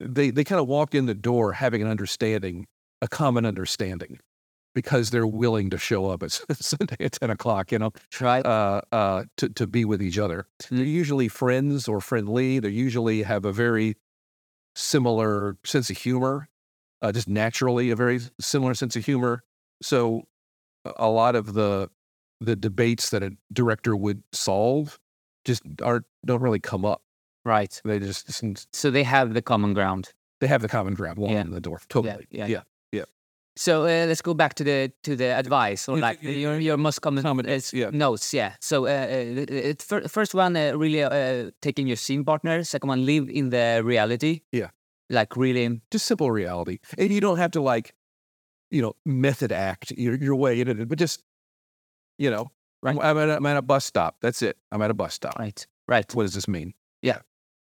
they they kind of walk in the door having an understanding, a common understanding, because they're willing to show up at Sunday at ten o'clock. You know, Right. uh, uh, to to be with each other. They're usually friends or friendly. They usually have a very similar sense of humor, uh, just naturally a very similar sense of humor. So a- a lot of the the debates that a director would solve just aren't don't really come up. Right. They just So they have the common ground. they have the common ground walking Yeah. in the door. Totally. yeah, yeah. So uh, let's go back to the to the advice or Yeah, like yeah, your your most common Common- is yeah. notes. Yeah. So uh, uh, it, fir- first one uh, really uh, taking your scene partner. Second one live in the reality. Yeah. Like really. just simple reality. And you don't have to like, you know, method act your, your way into it, but just, you know, Right. I'm, at a, I'm at a bus stop. That's it. I'm at a bus stop. Right. Right. What does this mean? Yeah.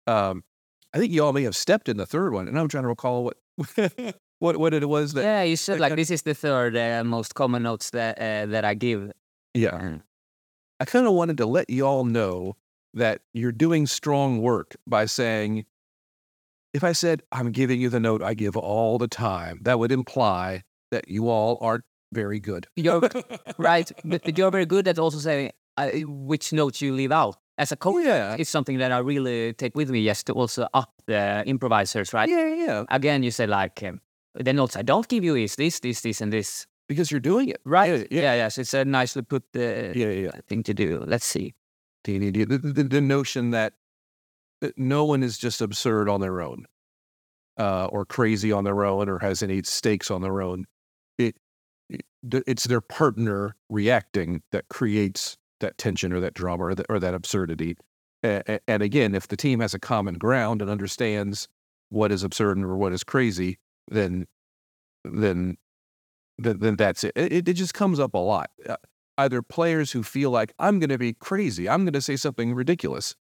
Um, I think you all may have stepped in the third one, and I'm trying to recall what what what it was that. Yeah, you said like this is the third uh, most common notes that uh, that I give. Yeah. I kind of wanted to let you all know that you're doing strong work by saying, if I said I'm giving you the note I give all the time, that would imply that you all aren't very good. You're right, but, but you're very good at also saying uh, which notes you leave out. As a Oh coach, yeah, it's something that I really take with me, just to also up the improvisers. Right. yeah, yeah. Again, you say like um, the notes I don't give you is this, this, this, and this. Because you're doing it. Right. Yeah, Yeah. yeah. Yes. It's a nicely put uh, Yeah, yeah. thing to do. Let's see. The, the, the, the, the notion that, that no one is just absurd on their own, uh, or crazy on their own, or has any stakes on their own. It, it it's their partner reacting that creates that tension or that drama or that, or that absurdity. And, and again, if the team has a common ground and understands what is absurd or what is crazy, then then then, then that's it. it. It just comes up a lot. Uh, Either players who feel like I'm going to be crazy, I'm going to say something ridiculous.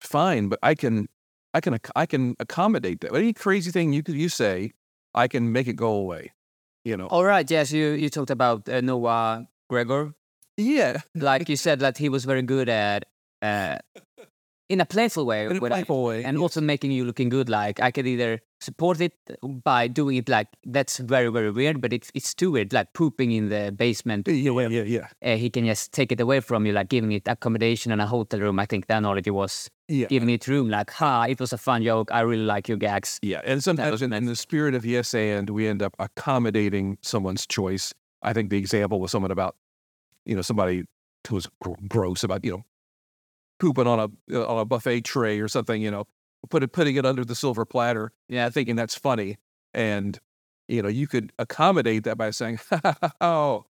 Fine, but I can I can I can accommodate that. Any crazy thing you you say, I can make it go away. You know. All right. Yes. You you talked about uh, Noah Gregor. Yeah. Like you said that he was very good at uh, in a playful way. In a playful way. and yes. also making you looking good. Like I could either support it by doing it like that's very very weird, but it's it's too weird. Like pooping in the basement, yeah, yeah, yeah, yeah. uh, he can just take it away from you, like giving it accommodation in a hotel room. I think that already was Yeah. giving it room. Like, ha, it was a fun joke. I really like your gags. Yeah, and sometimes in, in the spirit of yes and, we end up accommodating someone's choice. I think the example was someone about, you know, somebody who was gr- gross about, you know, pooping on a uh, on a buffet tray or something. You know, put it putting it under the silver platter. Yeah, thinking that's funny, and you know, you could accommodate that by saying, "Oh,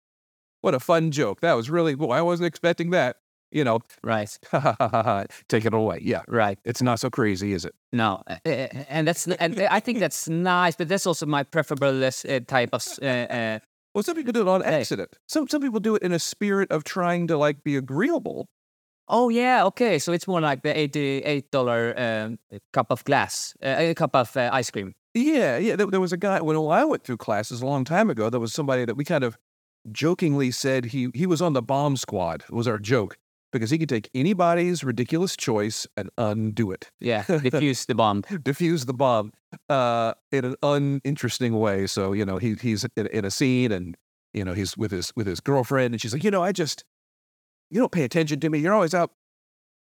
what a fun joke! That was really well. I wasn't expecting that." You know, right, take it away. Yeah, right. it's not so crazy, is it? No, and that's and I think that's nice, but that's also my preferable uh, type of. Uh, uh, Well, some people do it on Hey. accident. Some some people do it in a spirit of trying to like be agreeable. oh yeah, okay. So it's more like the eighty-eight dollar um, cup of glass, uh, a cup of uh, ice cream. Yeah, yeah. There, there was a guy when I went through classes a long time ago. There was somebody that we kind of jokingly said he he was on the bomb squad. It Was our joke because he could take anybody's ridiculous choice and undo it, Yeah, diffuse the bomb. diffuse the bomb uh, in an uninteresting way. So you know he he's in, in a scene and you know he's with his with his girlfriend and she's like, you know, I just you don't pay attention to me. You're always out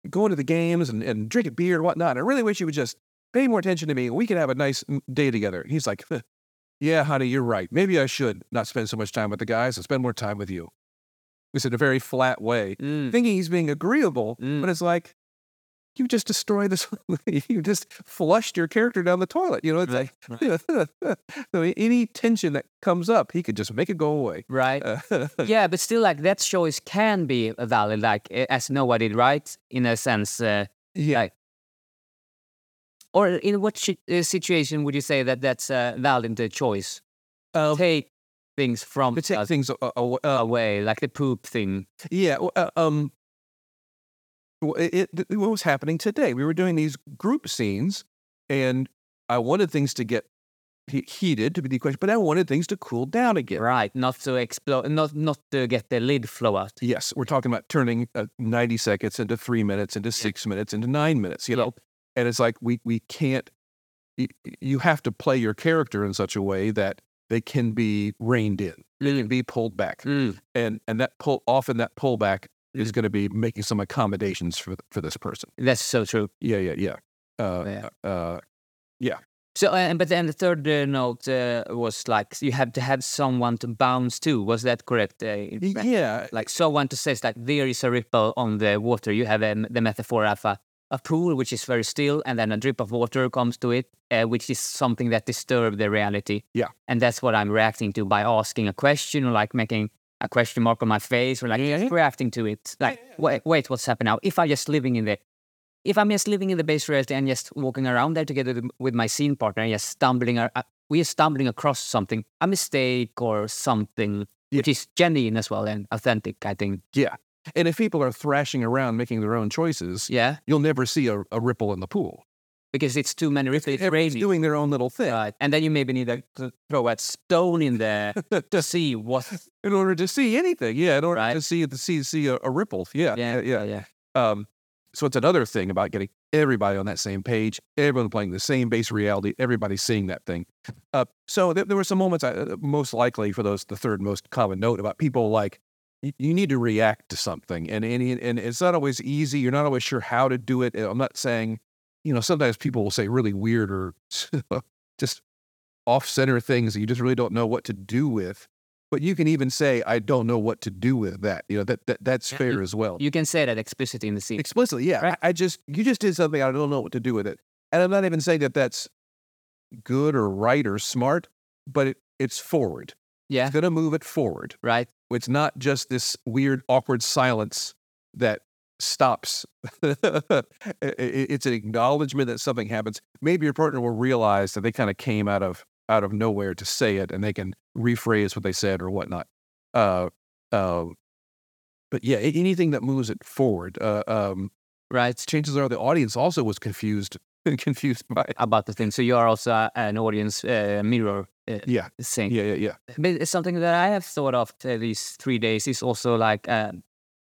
going to the games and, and drinking beer and whatnot. I really wish you would just pay more attention to me. and We could have a nice mm, day together. And he's like, "Huh, yeah, honey, you're right. Maybe I should not spend so much time with the guys and spend more time with you. It's in a very flat way, Mm. thinking he's being agreeable, Mm. but it's like, you just destroyed this. you just flushed your character down the toilet. You know, it's Right, like so any tension that comes up, he could just make it go away. Right. Uh, yeah, but still, like that choice can be valid, like as Noah did, right? In a sense, uh, yeah, like, or in what uh, situation would you say that that's a valid uh, choice? um, Take things from to take us things uh, away, like the poop thing. Yeah. Uh, um. It, it, what was happening today? We were doing these group scenes, and I wanted things to get he- heated to be the question, but I wanted things to cool down again. Right, not to explode, not not to get the lid flow out. Yes, we're talking about turning uh, ninety seconds into three minutes, into six minutes, into nine minutes. You Yeah. know, and it's like we we can't. y- y- You have to play your character in such a way that they can be reined in, they can be pulled back, Mm. and and that pull often that pullback is going to be making some accommodations for for this person. That's so true. Yeah, yeah, yeah. Uh, Yeah. uh, So, uh, but then the third uh, note uh, was like you have to have someone to bounce to. Was that correct? Uh, in y- French? yeah, like someone to say like there is a ripple on the water. You have um, the metaphor of a, pool which is very still, and then a drip of water comes to it, uh, which is something that disturbs the reality. Yeah. and that's what I'm reacting to by asking a question or like making a question mark on my face or like Yeah, reacting to it. Like, wait, wait, what's happening now? If I'm just living in the if I'm just living in the base reality and just walking around there together with- with my scene partner and just stumbling, uh, we are stumbling across something, a mistake or something, which is genuine as well and authentic, I think. yeah. And if people are thrashing around making their own choices, Yeah, you'll never see a, a ripple in the pool. because it's too many ripples. It's doing their own little thing. Right. And then you maybe need to throw a stone in there to see what. in order to see anything. Yeah, in order Right. to see to see see a, a ripple. Yeah, Yeah, yeah, yeah. Um, so it's another thing about getting everybody on that same page, everyone playing the same base reality, everybody seeing that thing. Uh, so there, there were some moments, uh, most likely for those, the third most common note about people like you, you need to react to something, and and and it's not always easy. You're not always sure how to do it. I'm not saying, you know, sometimes people will say really weird or just off center things that you just really don't know what to do with. But you can even say, I don't know what to do with that. You know, that, that that's Yeah, fair as well. You can say that explicitly in the scene. Explicitly, yeah. Right. I, I just, you just did something, I don't know what to do with it. And I'm not even saying that that's good or right or smart, but it, it's forward. Yeah, It's going to move it forward. right. It's not just this weird, awkward silence that stops. It's an acknowledgement that something happens. Maybe your partner will realize that they kind of came out of out of nowhere to say it, and they can rephrase what they said or whatnot. Uh, uh, but yeah, anything that moves it forward. Uh, um, Right. chances are the audience also was confused confused by it. About the thing. So you are also an audience uh, mirror uh, Yeah, thing. yeah, yeah, yeah. But it's something that I have thought of uh, these three days is also like um,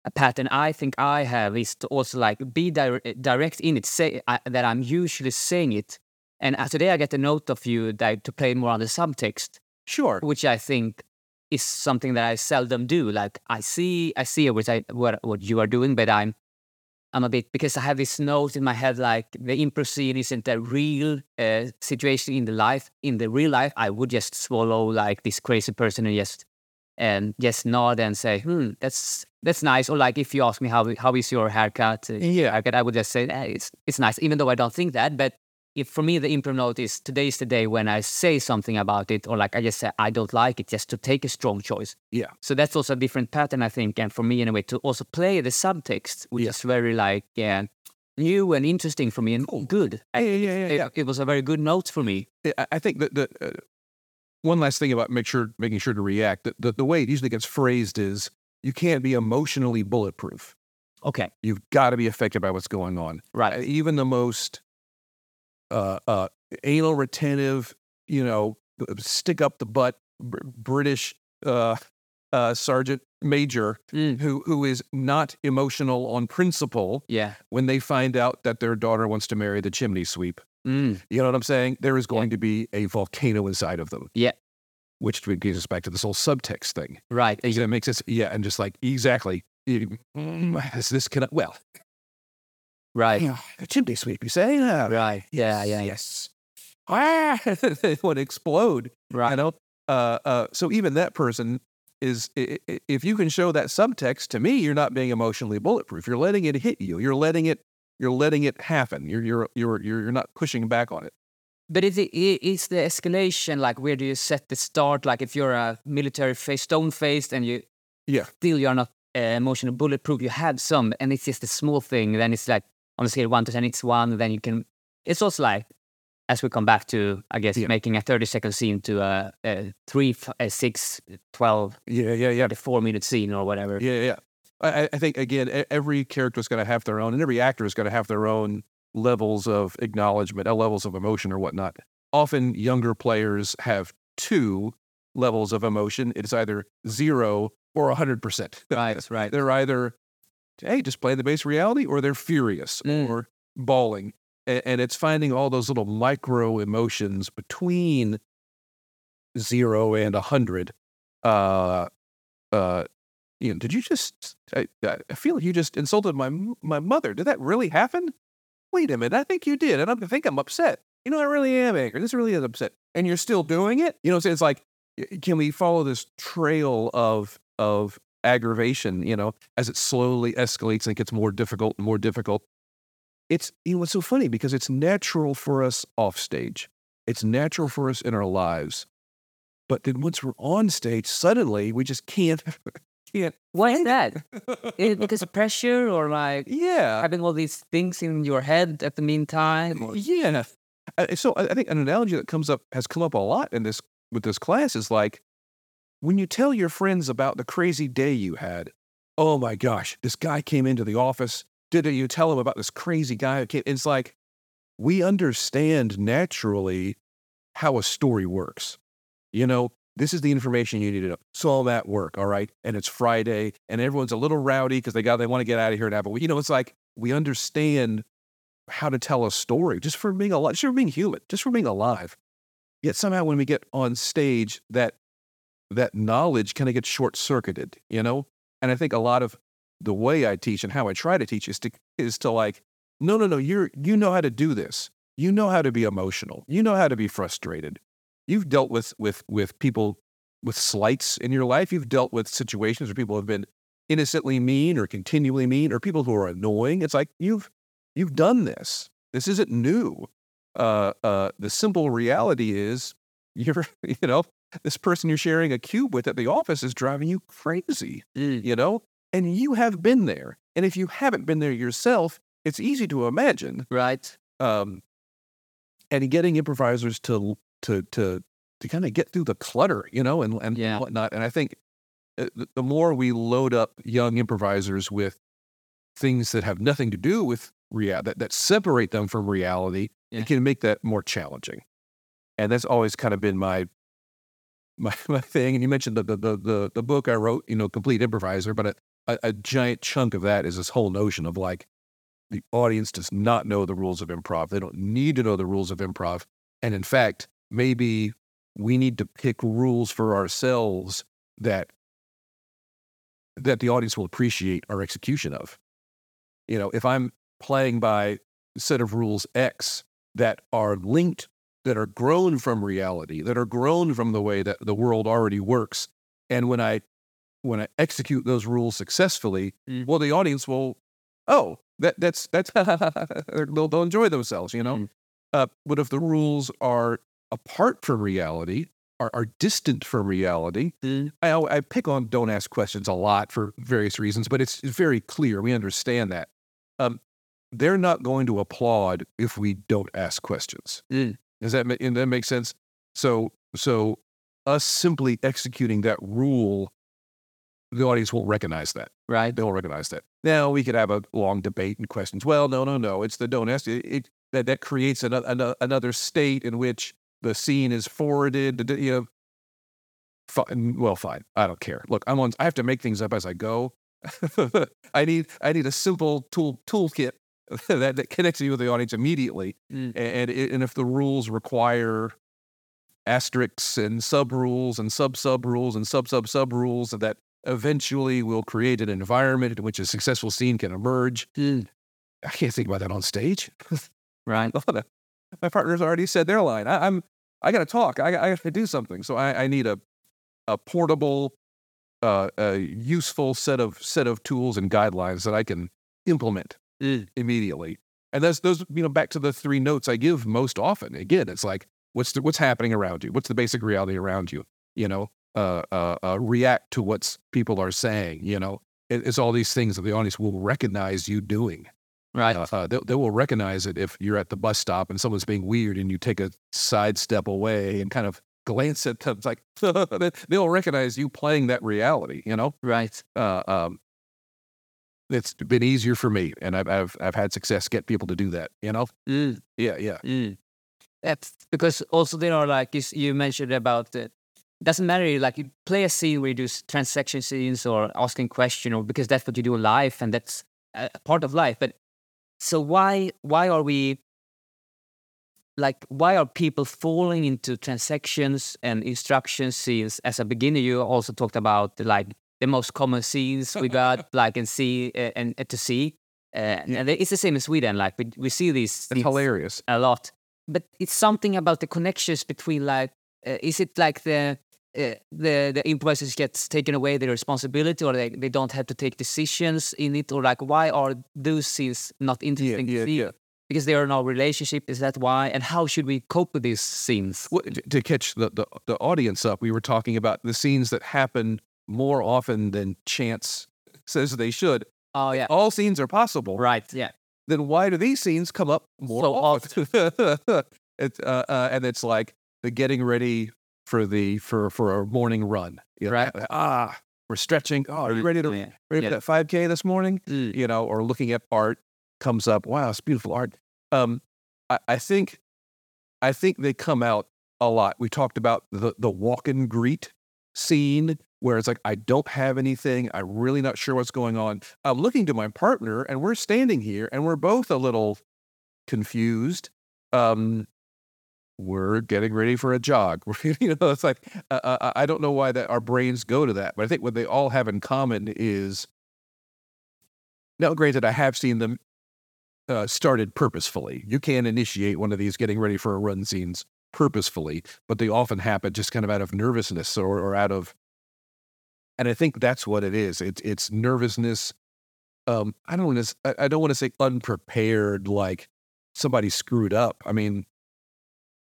a pattern I think I have is to also like be dir- direct in it, say uh, that I'm usually saying it. And uh, today I get a note of you that to play more on the subtext, Sure. which I think is something that I seldom do. Like I see, I see what I what what you are doing, but I'm I'm a bit because I have this note in my head like the improv scene isn't a real uh, situation in the life. In the real life, I would just swallow like this crazy person and just and just nod and say, "Hmm, that's that's nice." Or like if you ask me how how is your haircut, uh, Yeah. haircut, I would just say, eh, "It's it's nice," even though I don't think that. But if for me the improv note is today's the day when I say something about it, or like I just say I don't like it, just to take a strong choice. Yeah. So that's also a different pattern, I think, and for me anyway, to also play the subtext, which Yeah. is very like yeah, new and interesting for me and good. Yeah, yeah, yeah, yeah. It, it was a very good note for me. I- I think that the uh, one last thing about make sure making sure to react. The, the, the way it usually gets phrased is you can't be emotionally bulletproof. Okay, You've got to be affected by what's going on. right. Uh, Even the most uh, uh, anal retentive, you know, stick up the butt br- British uh, uh, sergeant major Mm, who who is not emotional on principle yeah. when they find out that their daughter wants to marry the chimney sweep. Mm, You know what I'm saying? There is going to be a volcano inside of them. Yeah. Which brings us back to this whole subtext thing. right. You know, it makes us, yeah, and just like, exactly. mm, Is this connect? Well, Right. Yeah, a chimney sweep, you say? Yeah. Right. Yeah. Yeah. Yes. Ah, they would explode. Right. You know. Uh, uh, so even that person is, if you can show that subtext to me, you're not being emotionally bulletproof. You're letting it hit you. You're letting it. You're letting it happen. You're you're you're you're, you're not pushing back on it. But is it is the escalation like where do you set the start? Like if you're a military face, stone faced, and you Yeah. still you're not uh, emotional bulletproof. You have some, and it's just a small thing. Then it's like on a scale of one to ten, it's one. Then you can. It's also like as we come back to, I guess, Yeah. making a thirty second scene to a, a three, f- a six, 12, Yeah, yeah, yeah. the four minute scene or whatever. Yeah, yeah. I, I- think again, every character is going to have their own, and every actor is going to have their own levels of acknowledgement, uh, levels of emotion, or whatnot. Often, younger players have two levels of emotion. It's either zero or hundred percent. Right. Right. They're either, hey, just play the base reality, or they're furious Mm. or bawling, and, and it's finding all those little micro emotions between zero and a hundred. Uh, uh, you know, did you just? I, I I feel like you just insulted my my mother. Did that really happen? Wait a minute, I think you did, and I'm- think I'm upset. You know, I really am angry. This really is upset, and you're still doing it. You know, so it's like, can we follow this trail of of aggravation? You know, as it slowly escalates and it gets more difficult and more difficult. It's you know, it's so funny because it's natural for us off stage. It's natural for us in our lives. But then once we're on stage, suddenly we just can't can't Why is that? Is it because of pressure or like Yeah. having all these things in your head at the meantime? Or... Yeah. So I think an analogy that comes up has come up a lot in this with this class is like when you tell your friends about the crazy day you had. Oh my gosh, this guy came into the office. Did you tell him about this crazy guy who came? It's like we understand naturally how a story works. You know, this is the information you need to know. So I'm at work, all right, and it's Friday, and everyone's a little rowdy because they got they want to get out of here and have a. You know, it's like we understand how to tell a story just for being alive, just for being human, just for being alive. Yet somehow when we get on stage, that that knowledge kind of gets short circuited, you know. And I think a lot of the way I teach and how I try to teach is to is to like, no, no, no, you're you know how to do this. You know how to be emotional. You know how to be frustrated. You've dealt with with with people with slights in your life. You've dealt with situations where people have been innocently mean or continually mean or people who are annoying. It's like you've you've done this. This isn't new. Uh, uh, the simple reality is you're you know this person you're sharing a cube with at the office is driving you crazy. Mm. You know, and you have been there. And if you haven't been there yourself, it's easy to imagine Right. um, and getting improvisers to to to to kind of get through the clutter, you know, and and Yeah. whatnot. And I think uh, the the more we load up young improvisers with things that have nothing to do with reality, that, that separate them from reality, Yeah. it can make that more challenging. And that's always kind of been my my my thing. And you mentioned the the the the, book I wrote, you know, complete improviser, but a, a giant chunk of that is this whole notion of like the audience does not know the rules of improv. They don't need to know the rules of improv. And in fact, maybe we need to pick rules for ourselves that that the audience will appreciate our execution of. You know, if I'm playing by set of rules X that are linked, that are grown from reality, that are grown from the way that the world already works, and when I when I execute those rules successfully, Mm. well, the audience will, oh, that that's that's they'll, they'll enjoy themselves, you know. Mm. Uh, but if the rules are apart from reality, are, are distant from reality, Mm. I, I pick on don't ask questions a lot for various reasons, but it's, it's very clear. We understand that. Um, they're not going to applaud if we don't ask questions. Mm. Does that make, that make sense? So, so us simply executing that rule, the audience won't recognize that. Right. They won't recognize that. Now we could have a long debate and questions. Well, no, no, no. It's the don't ask. It, it that that creates another another state in which the scene is forwarded. You know, fine, well, fine. I don't care. Look, I'm on. I have to make things up as I go. I need I need a simple tool toolkit that, that connects you with the audience immediately. Mm. And and if the rules require asterisks and sub rules and sub sub rules and sub sub sub rules that eventually will create an environment in which a successful scene can emerge. Mm. I can't think about that on stage. Right. My partner's already said their line. I, I'm I got to talk. I, I got to do something. So I, I need a a portable, uh, a useful set of set of tools and guidelines that I can implement Mm. immediately. And that's those you know back to the three notes I give most often. Again, it's like what's the, what's happening around you? What's the basic reality around you? You know, uh, uh, uh, react to what's people are saying. You know, it, it's all these things that the audience will recognize you doing. Right. Uh, uh, they, they will recognize it if you're at the bus stop and someone's being weird and you take a side step away and kind of glance at them. It's like they- they'll recognize you playing that reality. You know, right. uh, um, it's been easier for me, and I've I've I've had success get people to do that. You know, Mm. yeah, yeah, Mm. That's because also there are like you, you mentioned about it doesn't matter like you play a scene where you do transaction scenes or asking question or because that's what you do in life and that's a part of life but so why why are we like why are people falling into transactions and instruction scenes as a beginner you also talked about like the most common scenes we got like and see uh, and, and to see uh, and it's the same in sweden like we, we see these it's hilarious. a lot. But it's something about the connections between like, uh, is it like the uh, the the improvisers gets taken away their responsibility, or they, they don't have to take decisions in it, or like why are those scenes not interesting yeah, to see? yeah. Because they are no relationship. Is that why? And how should we cope with these scenes? Well, t- to catch the, the the audience up, we were talking about the scenes that happen more often than chance says they should. Oh yeah, All scenes are possible. right. Yeah, Then why do these scenes come up more So often? it's uh, uh, and it's like the getting ready for the for for a morning run. You know, Right. Ah, we're stretching. Oh, are you ready to yeah. ready Yeah. for that five k this morning? Mm. you know, or looking at art comes up. Wow, it's beautiful art. Um, I, I think, I think they come out a lot. We talked about the the walk and greet scene where it's like I don't have anything. I'm really not sure what's going on. I'm looking to my partner, and we're standing here, and we're both a little confused. Um, we're getting ready for a jog. you know, it's like uh, uh, I don't know why that our brains go to that, but I think what they all have in common is now, granted, I have seen them uh, started purposefully. You can initiate one of these getting ready for a run scenes purposefully, but they often happen just kind of out of nervousness or, or out of. And I think that's what it is. It's it's nervousness. Um, I don't want to. I I don't want to say unprepared, like somebody screwed up. I mean,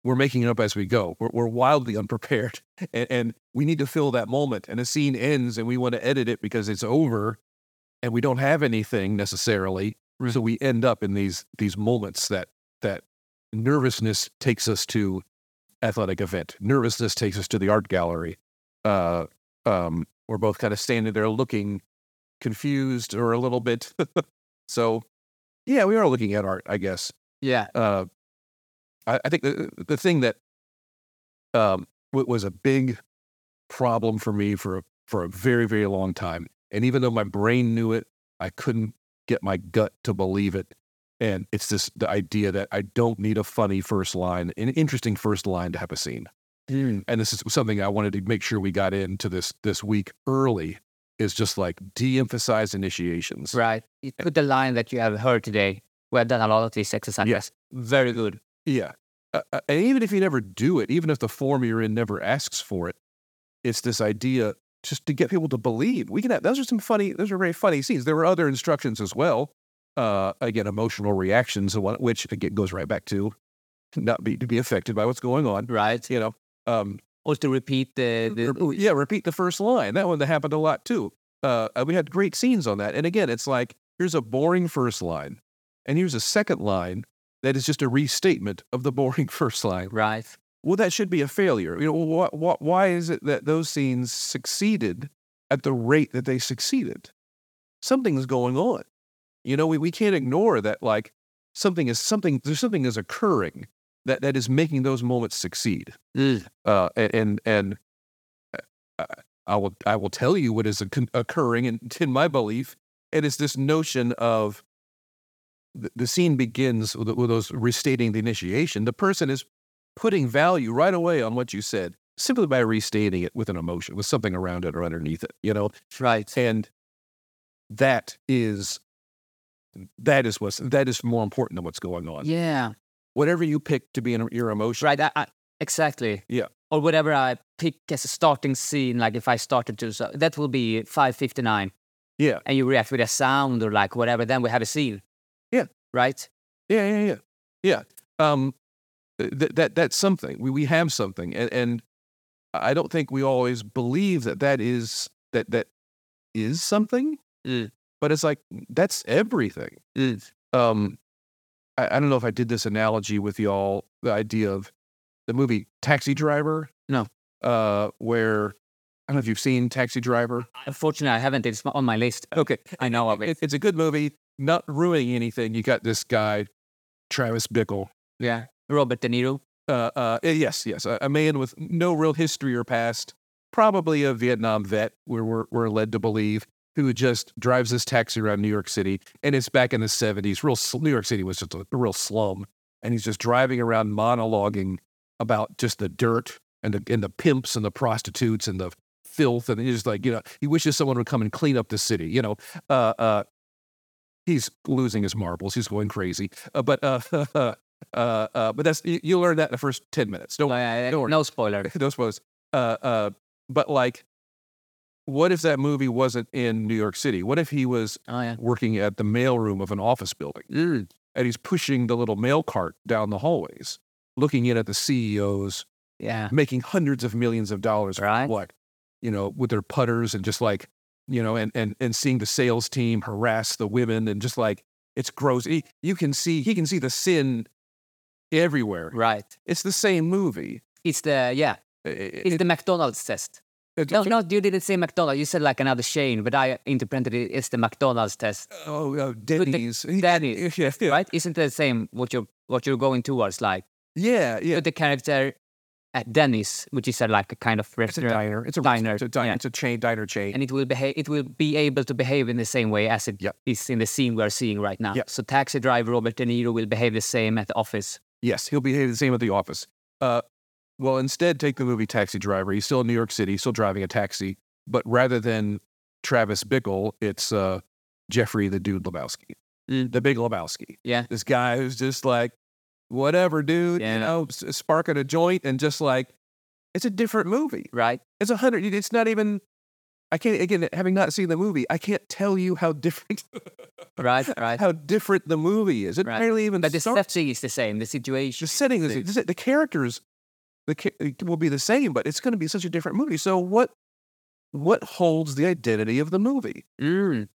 we're making it up as we go. We're, we're wildly unprepared, and, and we need to fill that moment. And a scene ends, and we want to edit it because it's over, and we don't have anything necessarily. So we end up in these these moments that that nervousness takes us to athletic event. Nervousness takes us to the art gallery. Uh, um, we're both kind of standing there looking confused or a little bit. so, yeah, we are looking at art, I guess Yeah. uh, I, I think the the thing that um, was a big problem for me for a, for a very very long time, and even though my brain knew it, I couldn't get my gut to believe it. And it's this the idea that I don't need a funny first line, an interesting first line to have a scene. Mm. And this is something I wanted to make sure we got into this this week early. Is just like de-emphasize initiations. Right. You put the line that you have heard today. We have done a lot of these exercises. Yes. Very good. Yeah. Uh, and even if you never do it, even if the form you're in never asks for it, it's this idea just to get people to believe. We can have, those are some funny, those are very funny scenes. There were other instructions as well. Uh, again, emotional reactions, which again goes right back to not be to be affected by what's going on. Right. You know, um, Or to repeat the, the yeah, repeat the first line. That one that happened a lot too. Uh, uh, we had great scenes on that. And again, it's like here's a boring first line, and here's a second line that is just a restatement of the boring first line. right. Well, that should be a failure. You know, wh- wh- why is it that those scenes succeeded at the rate that they succeeded? Something's going on. You know, we, we can't ignore that. Like something is something. There's something is occurring that that is making those moments succeed Mm. uh, a- and and uh, I will I will tell you what is occurring in, in my belief. It is this notion of the, the scene begins with, with those restating the initiation. The person is putting value right away on what you said simply by restating it with an emotion, with something around it or underneath it. You know, Right. and that is that is what's that is more important than what's going on. Yeah. Whatever you pick to be in your emotion, Right. I, I, exactly. Yeah. Or whatever I pick as a starting scene, like if I started to, so that will be 559. Yeah. And you react with a sound or like whatever, then we have a scene. Yeah. Right? Yeah, yeah, yeah, yeah. Um, th- that that's something. We we have something, and and I don't think we always believe that that is that that is something. Mm. But it's like that's everything. Um, I, I don't know if I did this analogy with y'all. The idea of the movie Taxi Driver. No. Uh, where I don't know if you've seen Taxi Driver. Unfortunately, I haven't. It's on my list. Okay, I know of it. it, it's a good movie. Not ruining anything. You got this guy, Travis Bickle. Yeah. Robert De Niro. Uh, uh, eh, yes, yes, a, a man with no real history or past, probably a Vietnam vet. Where we're, we're led to believe, who just drives this taxi around New York City, and it's back in the '70s. Real New York City was just a, a real slum, and he's just driving around monologuing about just the dirt and the and the pimps and the prostitutes and the filth, and he's just like, you know, he wishes someone would come and clean up the city. You know, uh, uh, he's losing his marbles. He's going crazy. Uh, but uh, uh, uh, but that's you, you learn that in the first ten minutes. Don't No, yeah, don't worry. no spoiler. those was uh uh but like what if that movie wasn't in New York City? What if he was Oh, yeah. working at the mailroom of an office building Mm. and he's pushing the little mail cart down the hallways, looking in at the CEOs, Yeah. making hundreds of millions of dollars Right. what? You know, with their putters and just like, you know, and and and seeing the sales team harass the women and just like it's gross. He, you can see he can see the sin everywhere. Right. It's the same movie. It's the, yeah. I- I- It's it- the McDonald's test. It- No, no, you didn't say McDonald's. You said like another chain, but I interpreted it as the McDonald's test. Oh, uh, the- Denny's. Denny's, Yeah, yeah. Right? Isn't it the same what you're what you're going towards? Like Yeah, yeah. put the character at Denny's, which is a, like a kind of It's a restaurant, diner. It's a diner, It's a, diner. yeah. It's a chain diner chain. and it will behave. It will be able to behave in the same way as it is Yep. in the scene we're seeing right now. Yep. So taxi driver Robert De Niro will behave the same at the office. yes, he'll behave the same at the office. Uh, well, instead, take the movie Taxi Driver. He's still in New York City, still driving a taxi, but rather than Travis Bickle, it's uh, Jeffrey the Dude Lebowski, Mm. the Big Lebowski. Yeah. This guy who's just like, whatever, dude. Yeah. You know, sparking a joint and just like, it's a different movie. Right? It's a hundred. It's not even. I can't again. Having not seen the movie, I can't tell you how different. Right? Right? how different the movie is. It Right. barely even. but the starts. setting is the same. The situation. the setting is the- the, the characters. The will be the same, but it's going to be such a different movie. So what? What holds the identity of the movie? Mm,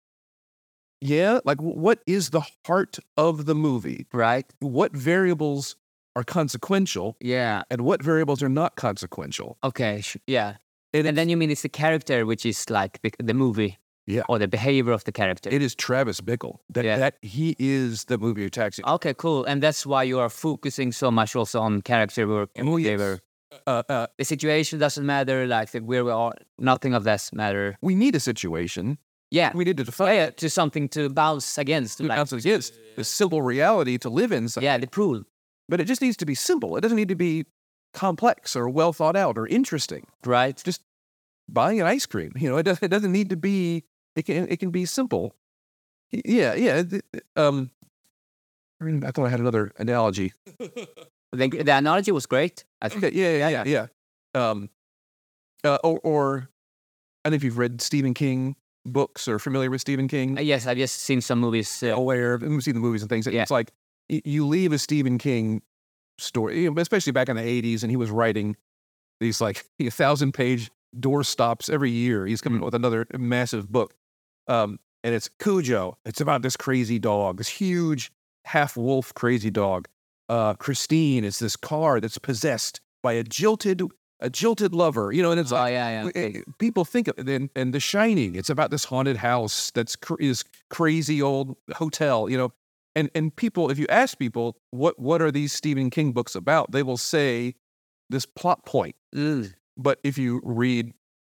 Yeah, like what is the heart of the movie? right? What variables are consequential Yeah. and what variables are not consequential? Okay. Yeah. And, And then you mean it's the character, which is like the, the movie. Yeah. Or the behavior of the character. it is Travis Bickle. That Yeah. that he is the movie Taxi. Okay, cool. And that's why you are focusing so much also on character work and Oh, yes. behavior. Uh, uh, The situation doesn't matter, like the, where we are, nothing of that matter. we need a situation. Yeah. We need to define. Yeah, to something to bounce against. to Like, bounce against the simple reality to live in. yeah, the pool. But it just needs to be simple. It doesn't need to be complex or well thought out or interesting. Right? Just buying an ice cream, you know, it doesn't, it doesn't need to be. It can it can be simple. Yeah, yeah. Um, I mean, I thought I had another analogy. The, the analogy was great. I think. Okay, yeah, yeah, yeah, yeah. Um, uh, or, or I don't know if you've read Stephen King books or familiar with Stephen King. Uh, Yes, I've just seen some movies. Uh, aware of, we've seen the movies and things. Yeah. It's like y- you leave a Stephen King story, especially back in the 80s, and he was writing these like a thousand page door stops every year. He's coming Mm. with another massive book. Um, and it's Cujo. It's about this crazy dog, this huge half wolf crazy dog. Uh, Christine is this car that's possessed by a jilted, a jilted lover. You know, and it's oh, like, yeah, yeah. eh, people think of and, and The Shining. It's about this haunted house that's cr- is crazy old hotel, you know. And and people, if you ask people what what are these Stephen King books about, they will say this plot point. Mm, But if you read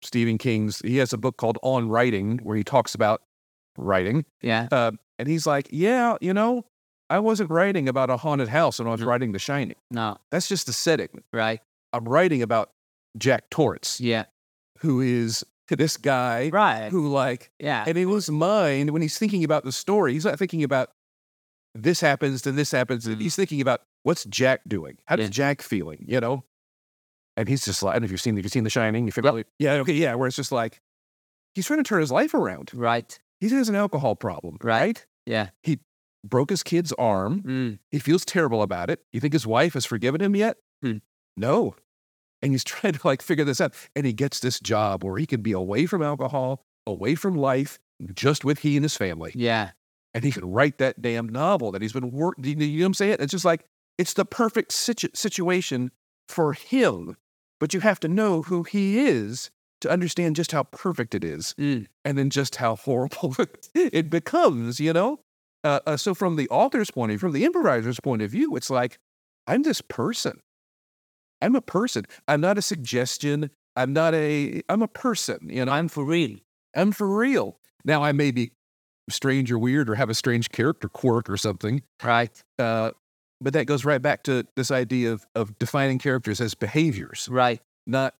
Stephen King's, he has a book called On Writing where he talks about writing, yeah. uh, and he's like, yeah, you know, I wasn't writing about a haunted house when I was Mm. writing The Shining. No. That's just the setting. Right. I'm writing about Jack Torrance Yeah. who is this guy Right. who like Yeah. and in his mind when he's thinking about the story he's not thinking about this happens then this happens and he's thinking about what's jack doing how does Yeah. jack feeling you know and he's just like i don't know if you've seen if you've seen the shining you familiar yeah okay yeah where it's just like he's trying to turn his life around Right. he has an alcohol problem Right. right Yeah. He broke his kid's arm Mm. he feels terrible about it you think his wife has forgiven him yet Hmm. no and he's trying to like figure this out and he gets this job where he can be away from alcohol away from life just with he and his family Yeah. and he can write that damn novel that he's been working. You know what I'm saying? It's just like it's the perfect situ- situation for him, but you have to know who he is to understand just how perfect it is, Mm. and then just how horrible it becomes. You know. Uh, uh, so from the author's point of view, from the improviser's point of view, it's like I'm this person. I'm a person. I'm not a suggestion. I'm not a. I'm a person. You know. I'm for real. I'm for real. Now I may be strange or weird or have a strange character quirk or something. Right. Uh, but that goes right back to this idea of, of defining characters as behaviors, Right. not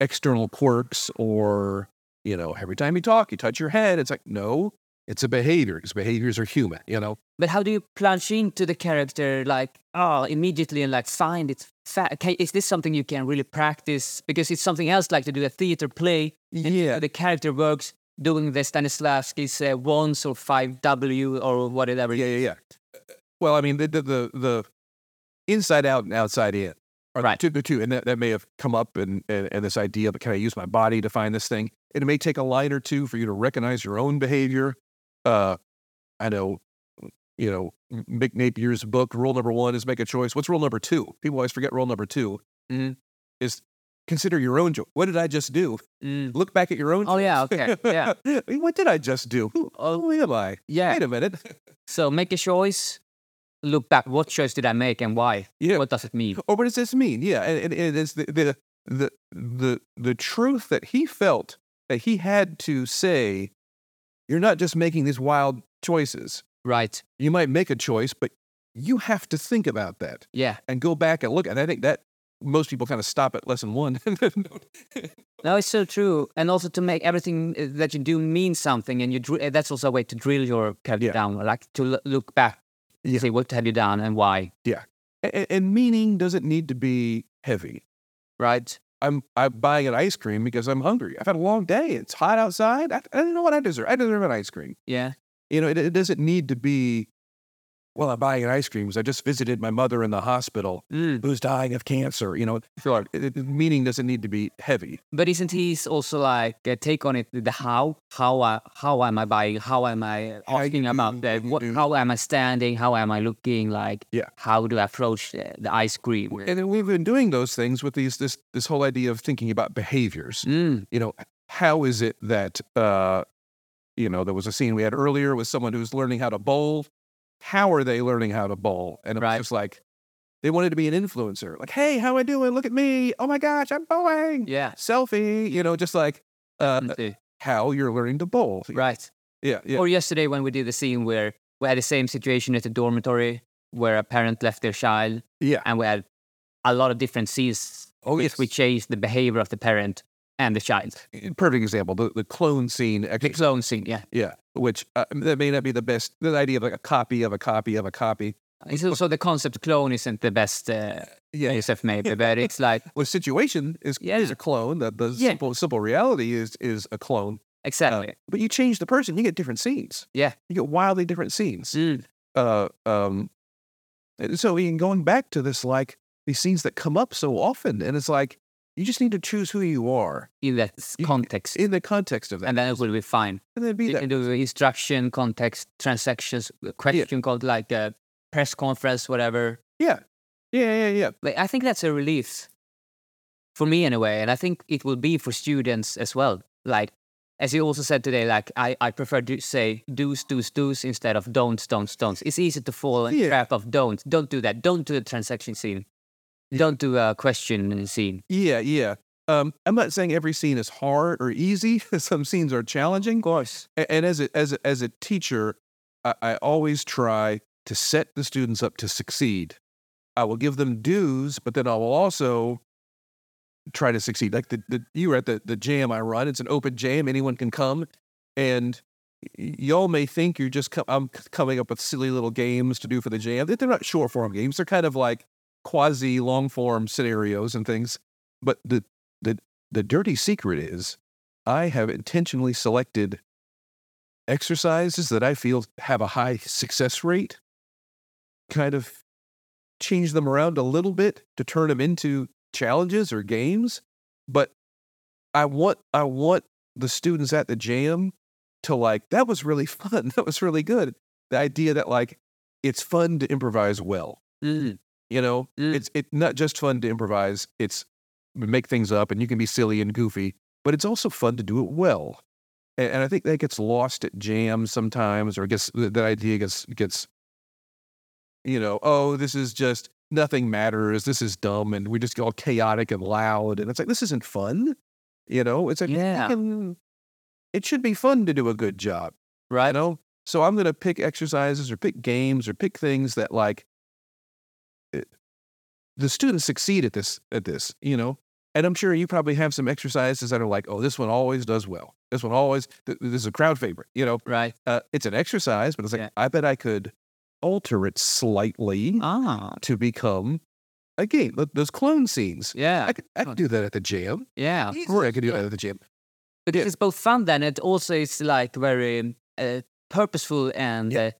external quirks or, you know, every time you talk, you touch your head. It's like, no, it's a behavior because behaviors are human, you know? But how do you plunge into the character like oh immediately and like find it? Fa- can, is this something you can really practice? Because it's something else like to do a theater play. and Yeah. The character works doing the Stanislavski's uh, once or five W or whatever. Yeah, yeah, yeah. Well, I mean, the, the, the, the inside out and outside in are Right. the two, the two. And that, that may have come up in, in, in this idea, but can I use my body to find this thing? And it may take a line or two for you to recognize your own behavior. Uh, I know, you know, Mick Napier's book, rule number one is make a choice. What's rule number two? People always forget rule number 2 Mhm. is consider your own choice. What did I just do? Mm. Look back at your own Oh yeah. Okay. Yeah. what did I just do? Who, Oh who am I? yeah. Wait a minute. So make a choice. Look back. What choice did I make and why? Yeah. What does it mean? Or what does this mean? Yeah, and, and, it's the, the the the the truth that he felt that he had to say, you're not just making these wild choices. Right. You might make a choice, but you have to think about that Yeah. and go back and look. And I think that most people kind of stop at lesson one. No, it's so true. And also to make everything uh, that you do mean something, and you dr- that's also a way to drill your character Yeah. down, like to l- look back, Yeah. see what have you done and why. and, and meaning doesn't need to be heavy. Right. I'm I'm buying an ice cream because I'm hungry. I've had a long day. It's hot outside. I, I don't know what I deserve. I deserve an ice cream. Yeah. You know, it, it doesn't need to be, well, I'm buying an ice cream because I just visited my mother in the hospital Mm, who's dying of cancer. You know, sure. it, it- meaning doesn't need to be heavy. But isn't he also like uh, take on it the how? How uh, how am I buying? How am I How asking you about do, the what? How am I standing? How am I looking? Like Yeah. How do I approach the, the ice cream? And then we've been doing those things with these this this whole idea of thinking about behaviors. Mm, You know, how is it that uh, you know there was a scene we had earlier with someone who's learning how to bowl. How are they learning how to bowl? And it Right. was just like they wanted to be an influencer. Like, hey, how I doing? Look at me. Oh my gosh, I'm bowling. yeah. Selfie. You know, just like uh, how you're learning to bowl. Right. Yeah, yeah. Or yesterday when we did the scene where we had the same situation at the dormitory where a parent left their child yeah. and we had a lot of different scenes Oh, which we changed the behavior of the parent and the child. Perfect example. The, the clone scene. The clone scene, yeah. yeah. Which uh, that may not be the best. The idea of like a copy of a copy of a copy. It's also the concept clone isn't the best uh, Yeah. ASF maybe, but it's like Well, situation is Yeah. is a clone. The, the Yeah. simple simple reality is is a clone. Uh, exactly. but you change the person, you get different scenes. Yeah. You get wildly different scenes. Mm, Uh, um, so in going back to this, like these scenes that come up so often, and it's like you just need to choose who you are in that You- context. in the context of that, and then it will be fine. and then be that. can do instruction, context, transactions, uh, a question called like a press conference, whatever. Yeah, yeah, yeah, yeah. I think that's a relief for me anyway, and I think it will be for students as well. Like as you also said today, like I, I prefer to say do's, do's, do's instead of don'ts, don'ts, don'ts. It's easy to fall in Yeah. trap of don't. Don't do that. Don't do the transaction scene. Don't do a question in a scene. Yeah, yeah. Um, I'm not saying every scene is hard or easy. Some scenes are challenging. Of course. And, and as a as a, as a teacher, I, I always try to set the students up to succeed. I will give them do's, but then I will also try to succeed. Like the, the you were at the the jam I run. It's an open jam. Anyone can come, and y'all may think you're just I'm coming up with silly little games to do for the jam. They're not short form games. They're kind of like quasi long form scenarios and things. But the the the dirty secret is I have intentionally selected exercises that I feel have a high success rate, kind of change them around a little bit to turn them into challenges or games. But I want I want the students at the jam to like that was really fun. That was really good. The idea that like it's fun to improvise well. Mm. You know, Mm. it's it's not just fun to improvise. It's make things up, and you can be silly and goofy, but it's also fun to do it well. And, and I think that gets lost at jams sometimes, or gets that idea gets gets. You know, oh, this is just nothing matters. This is dumb, and we just get all chaotic and loud, and it's like this isn't fun. You know, it's like Yeah. fucking- it should be fun to do a good job Right. you know so i'm going to pick exercises or pick games or pick things that like the students succeed at this at this you know and i'm sure you probably have some exercises that are like oh this one always does well this one always th- this is a crowd favorite you know Right. uh, it's an exercise but it's like Yeah. i bet i could alter it slightly Ah. to become again game those clone scenes Yeah. i could, I could do that at the gym Yeah. or i could do Yeah. that at the gym Because Yeah. it's both fun then, it also is like very uh, purposeful and Yeah. uh,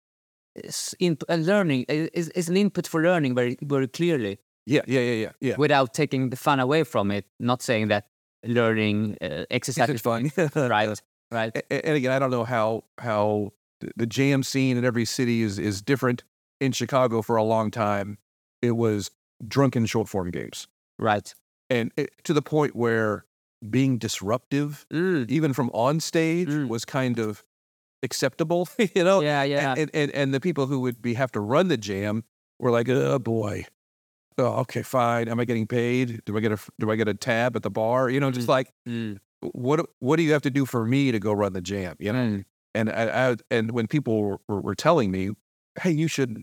it's in, uh, learning uh, is, is an input for learning very very clearly yeah yeah yeah yeah yeah without taking the fun away from it. Not saying that learning uh, exercise is fun right, right, and again, I don't know how how the jam scene in every city is is different. In Chicago, for a long time, it was drunken short form games, right. and it, to the point where being disruptive, Mm. even from on stage, Mm. was kind of acceptable. you know, Yeah, yeah, and, and and the people who would be have to run the jam were like, oh boy. Oh, okay, fine. Am I getting paid? Do I get a do I get a tab at the bar? You know, just like Mm. what what do you have to do for me to go run the jam? You know, Mm. and I, I and when people were, were, telling me, "Hey, you should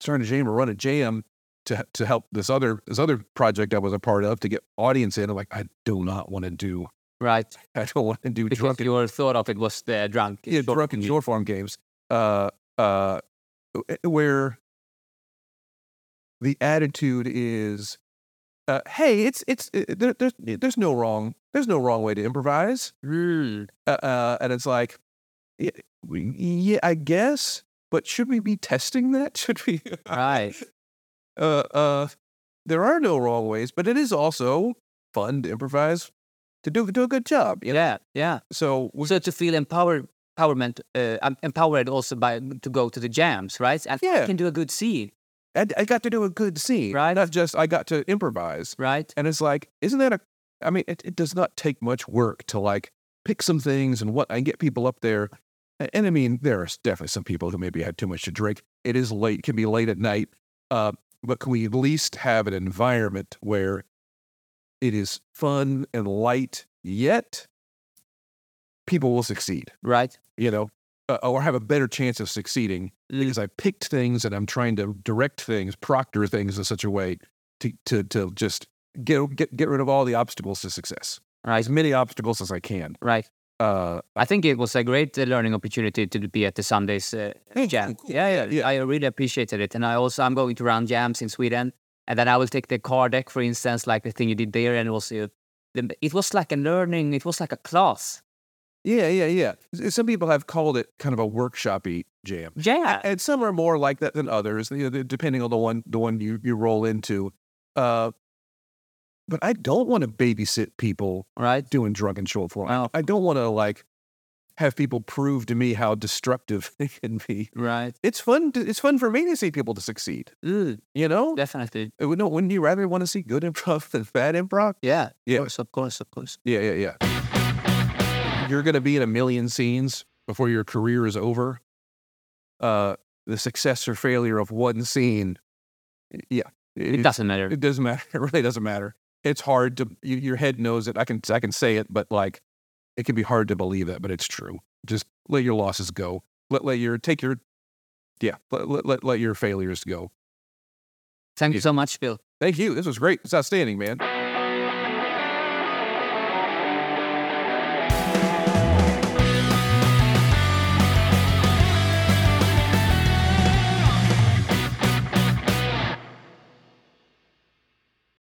start a jam or run a jam to to help this other this other project I was a part of to get audience in," I'm like, I do not want to do. right. I don't want to do Because drunken, your thought of it was the drunk. yeah, drunken game. short form games. Uh, uh, where the attitude is, uh, "Hey, it's it's it, there, there's there's no wrong there's no wrong way to improvise." Mm. uh, uh, and it's like, yeah, yeah, I guess, but should we be testing that? Should we? Right. Uh, uh, there are no wrong ways, but it is also fun to improvise to do do a good job. You know? Yeah, yeah. So, we, So to feel empowered, empowerment, uh, um, empowered also by to go to the jams, right? And Yeah. you can do a good scene, I, I got to do a good scene, Right. Not just I got to improvise, right? and it's like, isn't that a? I mean, it, it does not take much work to like pick some things and what and get people up there. A- And I mean, there are definitely some people who maybe had too much to drink. It is late, can be late at night. Uh, but can we at least have an environment where it is fun and light, yet people will succeed, Right. you know, uh, or have a better chance of succeeding Mm. because I picked things and I'm trying to direct things, proctor things in such a way to to to just get get get rid of all the obstacles to success, Right. as many obstacles as I can. Right. Uh, I think it was a great uh, learning opportunity to be at the Sundays uh, jam. cool. Yeah, yeah, Yeah. I really appreciated it. And I also I'm going to run jams in Sweden, and then I will take the car deck, for instance, like the thing you did there, and also the, it was like a learning. It was like a class. Yeah, yeah, yeah. Some people have called it kind of a workshopy jam, Yeah. and some are more like that than others, you know, depending on the one the one you you roll into. Uh, but I don't want to babysit people Right. doing drunken short form. Well- I don't want to like have people prove to me how destructive they can be. Right. It's fun. To, it's fun for me to see people to succeed. Mm, You know, definitely. Uh, no, wouldn't you rather want to see good improv than bad improv? Yeah. Yeah. Of course. Of course. Of course. Yeah, yeah, yeah. You're gonna be in a million scenes before your career is over. Uh, the success or failure of one scene, yeah, It doesn't matter. It doesn't matter. It really doesn't matter. It's hard to you, your head knows it. I can I can say it, but like it can be hard to believe that, but it's true. Just let your losses go. Let let your take your yeah. Let let let, let your failures go. Thank you so much, Bill. Thank you. This was great. It's outstanding, man.